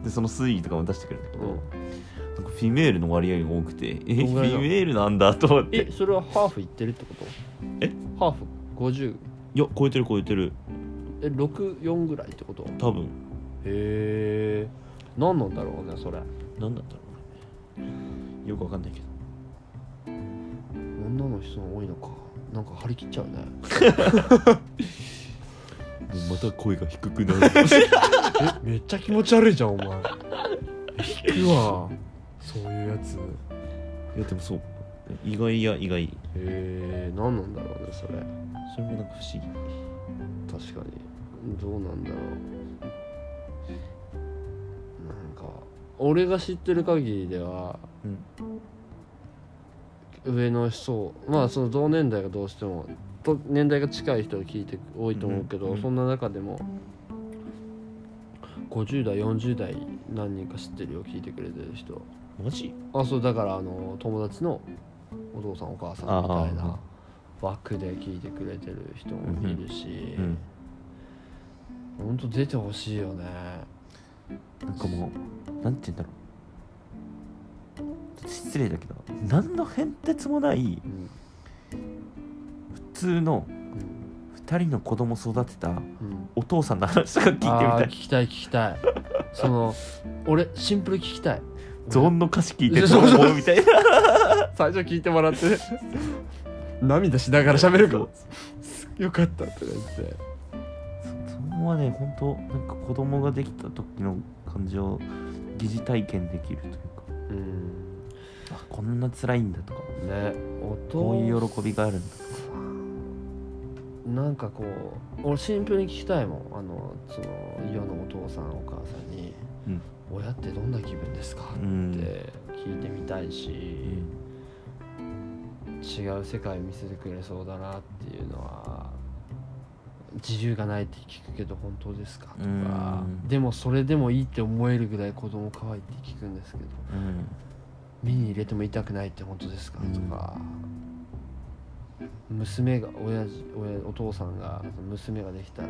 でその推移とかも出してくれるんだけど、うん。なんかフィメールの割合が多くてえフィメールなんだと思って。えそれはハーフいってるってこと？え？ハーフ？50いや超えてる超えてる。え64ぐらいってこと？へ多分。え何なんだろうねそれ。なんだろうね。よくわかんないけど女の人が多いのか。なんか張り切っちゃうね。また声が低くなる。えめっちゃ気持ち悪いじゃんお前。引くわ。そういうやつ。へいやでもそう。意外や意外。え何なんだろうねそれ。それもなんか不思議。確かに。どうなんだろう。なんか俺が知ってる限りではうん上の人まあその同年代がどうしてもと年代が近い人が聞いて多いと思うけど、うん。うん。そんな中でも50代40代何人か知ってるよ聞いてくれてる人。マジ？あそうだからあの友達のお父さんお母さんみたいあな枠で聞いてくれてる人もいるし、うん。ほん。と出てほしいよね。なんかもうなんて言うんだろう失礼だけど何の変哲もないうん普通のうん2人の子供育てたうん。お父さんの話とか聞いてみあたい。ー聞きたい聞きたい。その俺シンプル聞きたい。ゾーンの歌詞聞いてどう思うみたいな。最初聞いてもらって。涙しながら喋るからよかったって言って。そこはね本当なんか子供ができた時の感じを疑似体験できるというか。うん。あこんな辛いんだとかね。こういう喜びがあるんだなんかこう俺シンプルに聞きたいもん。あのその世のお父さんお母さんにうん「親ってどんな気分ですか?」ってうん。聞いてみたいし、違う世界見せてくれそうだなっていうのは自由がないって聞くけど本当ですか？とか。うん。でもそれでもいいって思えるぐらい子供可愛いって聞くんですけど。うん目に入れても痛くないって本当ですか？とか、娘が親父親お父さんが娘ができたら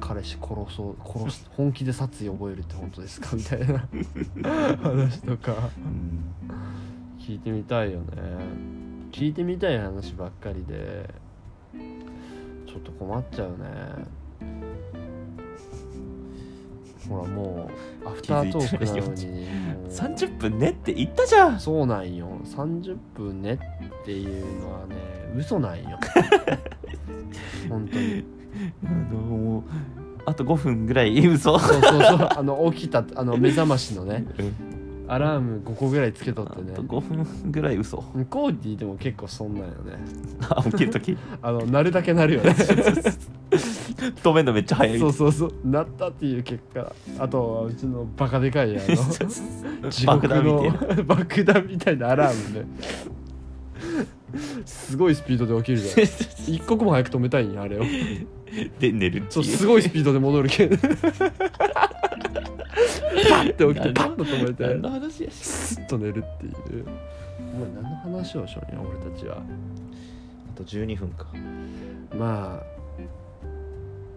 彼氏殺そう殺す 本気で殺意覚えるって本当ですか？みたいな。話とか。うん。聞いてみたいよね。聞いてみたい話ばっかりでちょっと困っちゃうねほらもうアフタートークなのに。もう30分ねって言ったじゃん。そうなんよ。30分ねっていうのはね嘘なんよ。本当に。あのあと5分ぐらい嘘。そうそうそう。あの起きたあの目覚ましのね。うんアラーム5個ぐらいつけとあってね。と5分ぐらい嘘。向こうってでも結構そんなんよね。あ起きるとき あのなるだけなるよね。止めるのめっちゃ早い。そうそうそう。なったっていう結果。あとはうちのバカでかいあの地獄の爆弾みたいなアラームねすごいスピードで起きるじゃん。一刻も早く止めたいんやあれをで寝るってそう。いうすごいスピードで戻るけん パッて起きてパッと止めて。何の話やしスッと寝るっていう。お前何の話をしようや俺たちは。あと12分か。ま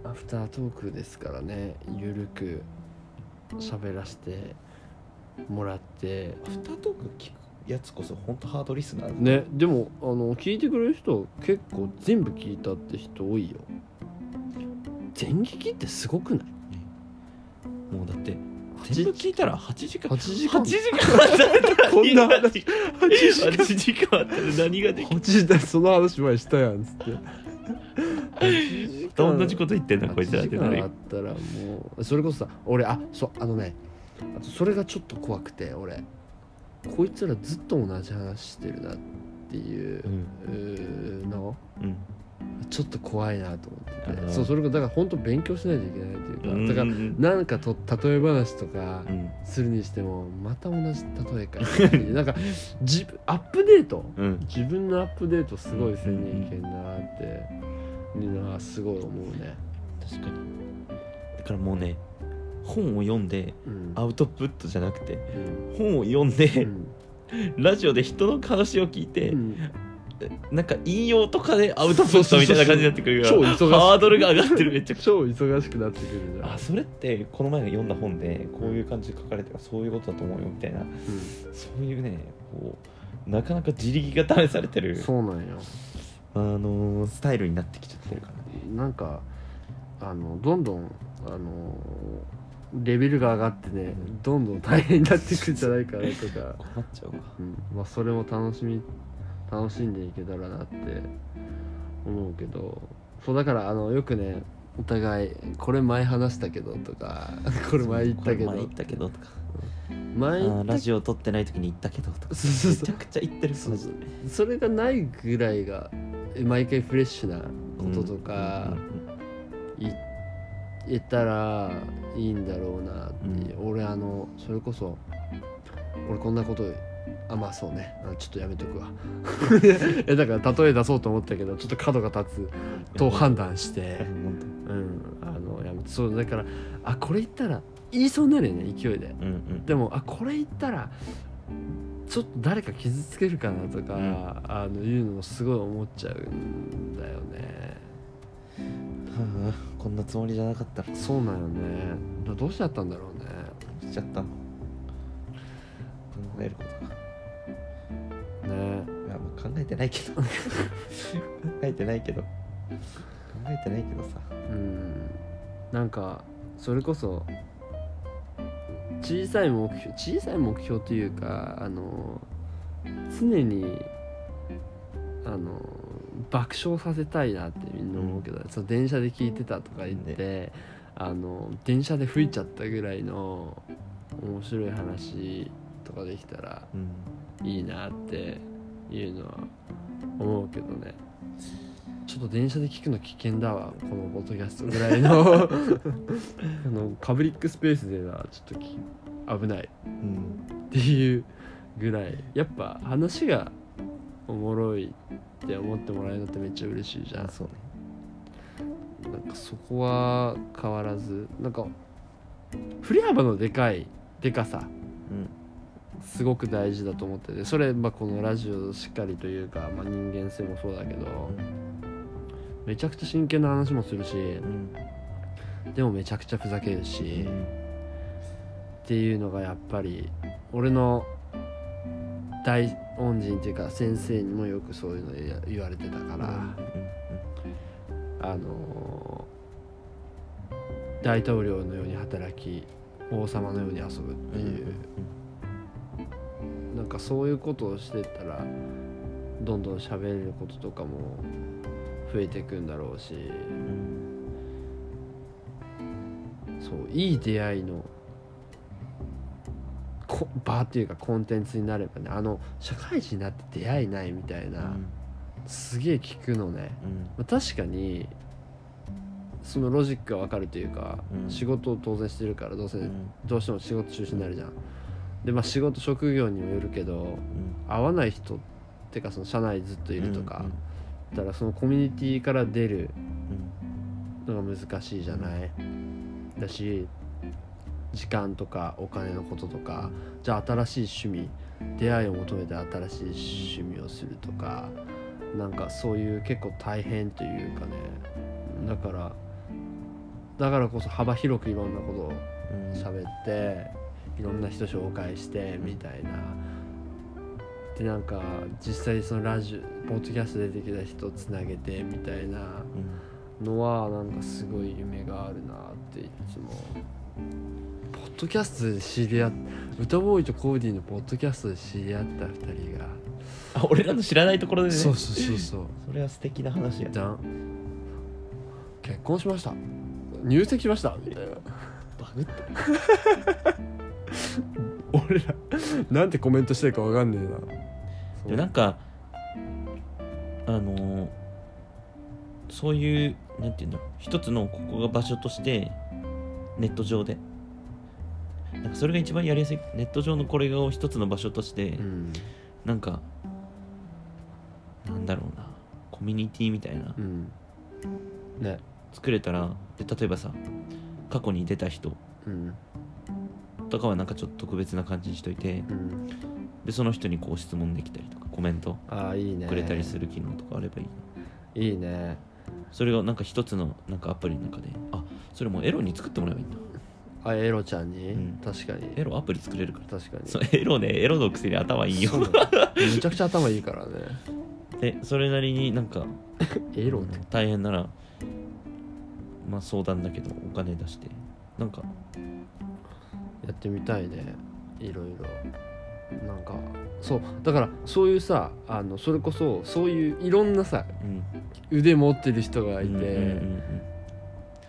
あアフタートークですからね。ゆるく喋らせてもらって。アフタートーク聞くやつこそ本当ハードリスナーねでもあの聞いてくれる人結構全部聞いたって人多いよ全劇ってすごくない？もうだって8全部聞いたら8時間。8時間。8時間。こんな話。何ができ8時間あったら何ができる？8時台その話前したやんっつって同じこと言ってんなこいつら8ってなあったらもうそれこそさ俺あそうあのねあとそれがちょっと怖くて俺こいつらずっと同じ話してるなっていうの？うんちょっと怖いなと思って。そうそれこそだから本当勉強しないといけないっていうかだからうんなんかと例え話とかうん。するにしてもまた同じ例えかな んか自分アップデート。うん。自分のアップデートすごいせんにいけんなってみんなすごい思うね。確かに。だからもうね本を読んでうん。アウトプットじゃなくてうん。本を読んでうん。ラジオで人の話を聞いて、うんなんか引用とかでアウトプットみたいな感じになってくるから超忙しいハードルが上がってるめっちゃくちゃ超忙しくなってくるじゃん。あそれってこの前読んだ本でこういう感じで書かれてるそういうことだと思うよみたいな。そういうねこうなかなか自力が試されてうん、る。そうなんよ。あのースタイルになってきちゃってるからねなんかあのどんどんあのレベルが上がってねどんどん大変になってくるんじゃないかなとか、困っちゃうわうん。まあ、それも楽しみ楽しんでいけたらなって思うけど。そうだからあのよくねお互いこれ前話したけどとか これ前言ったけど。前言ったけどとか。前ラジオ撮ってない時に言ったけどとか。めちゃくちゃ言ってるそうそう。それがないぐらいが毎回フレッシュなこととか言言ったらいいんだろうなって、俺あのそれこそ俺こんなことあまあそうね。あちょっとやめとくわ。えだから例え出そうと思ったけどちょっと角が立つ。と判断して。本うん。あのやめてそうだからあこれ言ったら言いそうになるよね勢いで。当うんうん。でもあこれ言ったらちょっと誰か傷つけるかなとか、うん。あのいうのもすごい思っちゃうんだよね。はあこんなつもりじゃなかったら。そうなんよね。どどうしちゃったんだろうね。しちゃった。の考えることがね。いやまあ考えてないけど。考えてないけど。考えてないけどさ。うん。なんかそれこそ小さい目標小さい目標というかあの常にあの爆笑させたいなってみんな思うけど、その電車で聞いてたとか言って、あの電車で吹いちゃったぐらいの面白い話とかできたらうんいいなっていうのは思うけどね。ちょっと電車で聞くの危険だわこのポッドキャストぐらいの。あのパブリックスペースではちょっとき危ない。うんっていうぐらい。やっぱ話がおもろいって思ってもらえるのってめっちゃ嬉しいじゃん。あそうね。なんかそこは変わらず。なんか振り幅のでかいでかさ。うんすごく大事だと思っててそれ、まあ、このラジオしっかりというか、まあ、人間性もそうだけどめちゃくちゃ真剣な話もするしうんでもめちゃくちゃふざけるうし、んっていうのがやっぱり俺の大恩人っていうか先生にもよくそういうの言われてたから、あの大統領のように働き王様のように遊ぶっていう、なんかそういうことをしてったらどんどん喋れることとかも増えていくんだろうし。そういい出会いのこ場っていうかコンテンツになればねあの社会人になって出会いないみたいな、すげえ聞くのね、まあ確かにそのロジックが分かるというか、うん。仕事を当然してるからどうせ、どうしても仕事中心になるじゃんでまあ仕事職業にもよるけど会わない人ってかその社内ずっといるとか、だからそのコミュニティから出るのが難しいじゃない、だし時間とかお金のこととかじゃあ新しい趣味出会いを求めて新しい趣味をするとかなんかそういう結構大変というかね。だからだからこそ幅広くいろんなことを喋っていろんな人紹介してみたいな。でなんか実際そのラジオポッドキャスト出てきた人をつなげてみたいなのはなんかすごい夢があるなっていつも。ポッドキャストで知り合っ歌ボーイとコーディのポッドキャストで知り合った2人が。あ俺らの知らないところでね。そうそうそうそう。それは素敵な話やじゃん。結婚しました。入籍しました。みたいな。バグって 俺らなんてコメントしてるかわかんねえな。でもなんかあのーそういうなんていうの一つのここが場所としてネット上で。なんかそれが一番やりやすいネット上のこれを一つの場所として、うん。なんかなんだろうなコミュニティみたいな。うん。ね。作れたらで例えばさ過去に出た人。うんとかはなんかちょっと特別な感じにしといてうん。でその人にこう質問できたりとかコメントくれたりする機能とかあればいいいいね。それがなんか一つのなんかアプリの中であそれもうエロに作ってもらえばいいんだ。あエロちゃんに、うん。確かに。エロアプリ作れるから。確かに。そうエロねエロのくせに頭いいよ。めちゃくちゃ頭いいからね。でそれなりになんか エロって大変ならまあ相談だけどお金出してなんかやってみたいね。いろいろ。なんかそう。だからそういうさあのそれこそそういういろんなさうん。腕持ってる人がいて、うんうんうん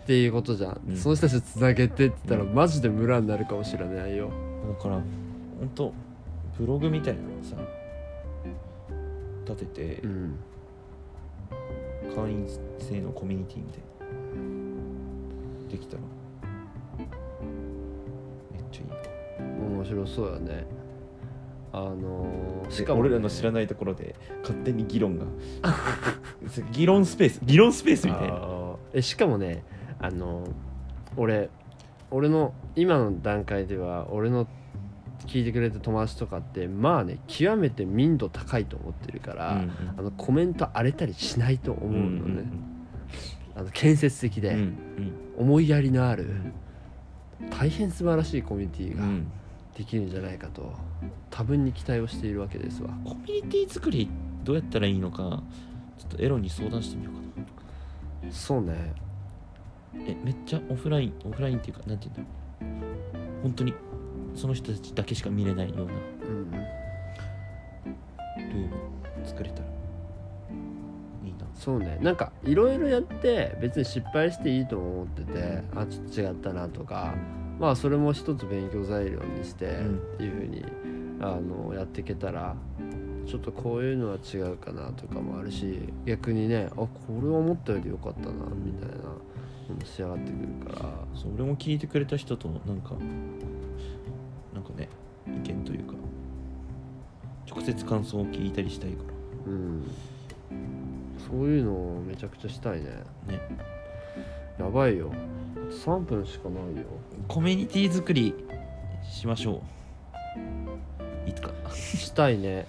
っていうことじゃん、うん。その人たちつなげてって言ったらうん。マジで村になるかもしれないよ。うんだから本当ブログみたいなのさ立ててうん。会員制のコミュニティみたいな。できたら面白そうやね。あのーししかも、俺らの知らないところで勝手に議論が。議論スペース議論スペースみたいな。えしかもねあの俺俺の今の段階では俺の聞いてくれた友達とかってまあね極めて民度高いと思ってるから、うんあのコメント荒れたりしないと思ううんのね、あの建設的で、うんうん。思いやりのある、ん大変素晴らしいコミュニティがうん。できるんじゃないかと多分に期待をしているわけですわ。コミュニティ作りどうやったらいいのかちょっとエロに相談してみようかそうね。なえめっちゃオフラインオフラインっていうかなんていうんだろう。本当にその人たちだけしか見れないようなうん。ルーム作れたらそうね。なんかいろいろやって別に失敗していいと思っててあちょっと違ったなとかまあそれも一つ勉強材料にしてうん。っていうふうにあのやっていけたらちょっとこういうのは違うかなとかもあるし逆にねあこれは思ったより良かったなみたいなもの仕上がってくるから。そう俺も聞いてくれた人となんかなんかね意見というか直接感想を聞いたりしたいかうんそういうのをめちゃくちゃしたいね。らね。やばいよ。3分しかないよ。コミュニティ作りしましょう。いつか。したいね。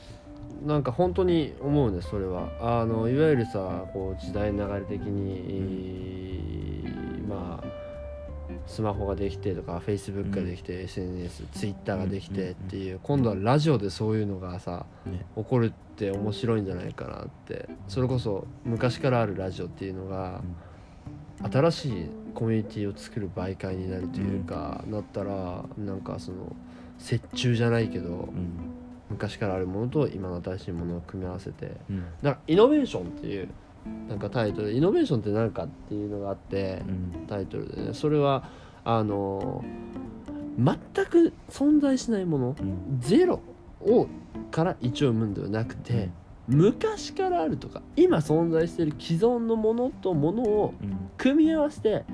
なんか本当に思うねそれは。あのいわゆるさこう時代の流れ的に、まあスマホができてとかフェイスブックができて、SNS ツイッターができてっていう、今度はラジオでそういうのがさね。起こるって面白いんじゃないかなって。それこそ昔からあるラジオっていうのが、新しいコミュニティを作る媒介になるというか、なったらなんかその折衷じゃないけどうん。昔からあるものと今の新しいものを組み合わせて。うん。だからイノベーションっていうなんかタイトルでイノベーションって何かっていうのがあってうん。タイトルでね。それはあの全く存在しないものうん。ゼロをから一を生むんではなくて、昔からあるとか今存在している既存のものとものをうん。組み合わせて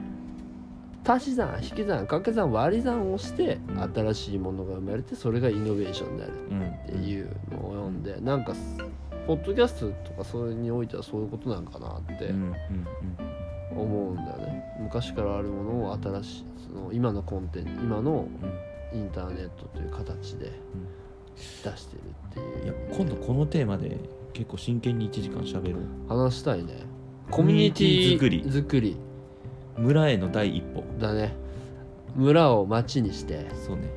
足し算引き算掛け算割り算をしてうん。新しいものが生まれてそれがイノベーションであるうんっていうのを読んでなんかポッドキャストとかそれにおいてはそういうことなんかなって思うんだよね。昔からあるものを新しいその今のコンテンツ今のうん。インターネットという形で出してるっていやいう今度このテーマで結構真剣に1時間しゃべろう。話したいね。コミュニティ作り作り。村への第一歩。だね。村を町にしてね。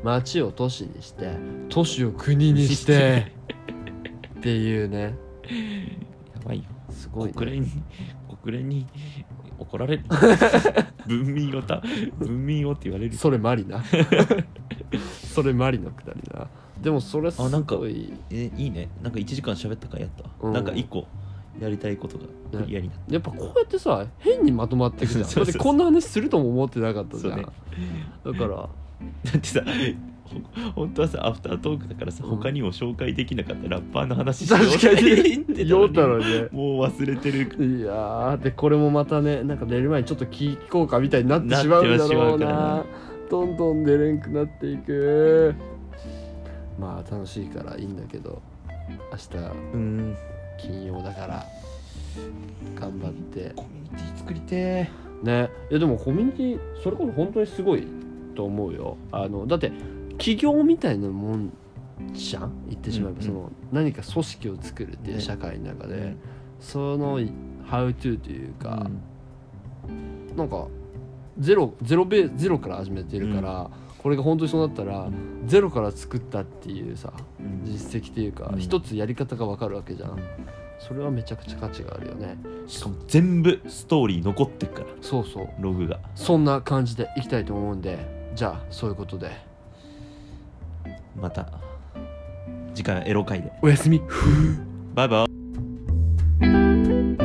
町を都市にして都市を国にして っていうね。やばいよ。すごい、ね、国連に国連に怒られる。文民をた文民をって言われる。それマリな。それマリのくだりな。でもそれすあなんかごいえいいね。なんか1時間喋ったからやった。わ、うん。なんか1個やりたいことがクリアになっやっぱこうやってさ変にまとまっていくじゃん。そうこんな話するとも思ってなかったじゃん、だから。ただってさほ 本当はさアフタートークだからさ、うん。他にも紹介できなかったラッパーの話しよう。確かに。って酔ったらね。もう忘れてる。いやーでこれもまたねなんか寝る前にちょっと聞こうかみたいになってしまうんだろうな。などんどん寝れんくなっていく。まあ楽しいからいいんだけど明日うん。金曜だから頑張って。コミュニティ作りてね。いやでもコミュニティそれこそ本当にすごいと思うよ。あのだって起業みたいなもんじゃん？言ってしまえば、うんその何か組織を作るっていうね。社会の中で、うん。その How to というか、なんかゼロゼロベゼロから始めてるから、これが本当にそうなったら、うんゼロから作ったっていうさうん。実績っていうか、うん。一つやり方が分かるわけじゃん。それはめちゃくちゃ価値があるよね。しかも全部ストーリー残ってっから。そうそう。ログが。そんな感じでいきたいと思うんでじゃあそういうことでまた次回はエロ会で。おやすみ。バイバイ。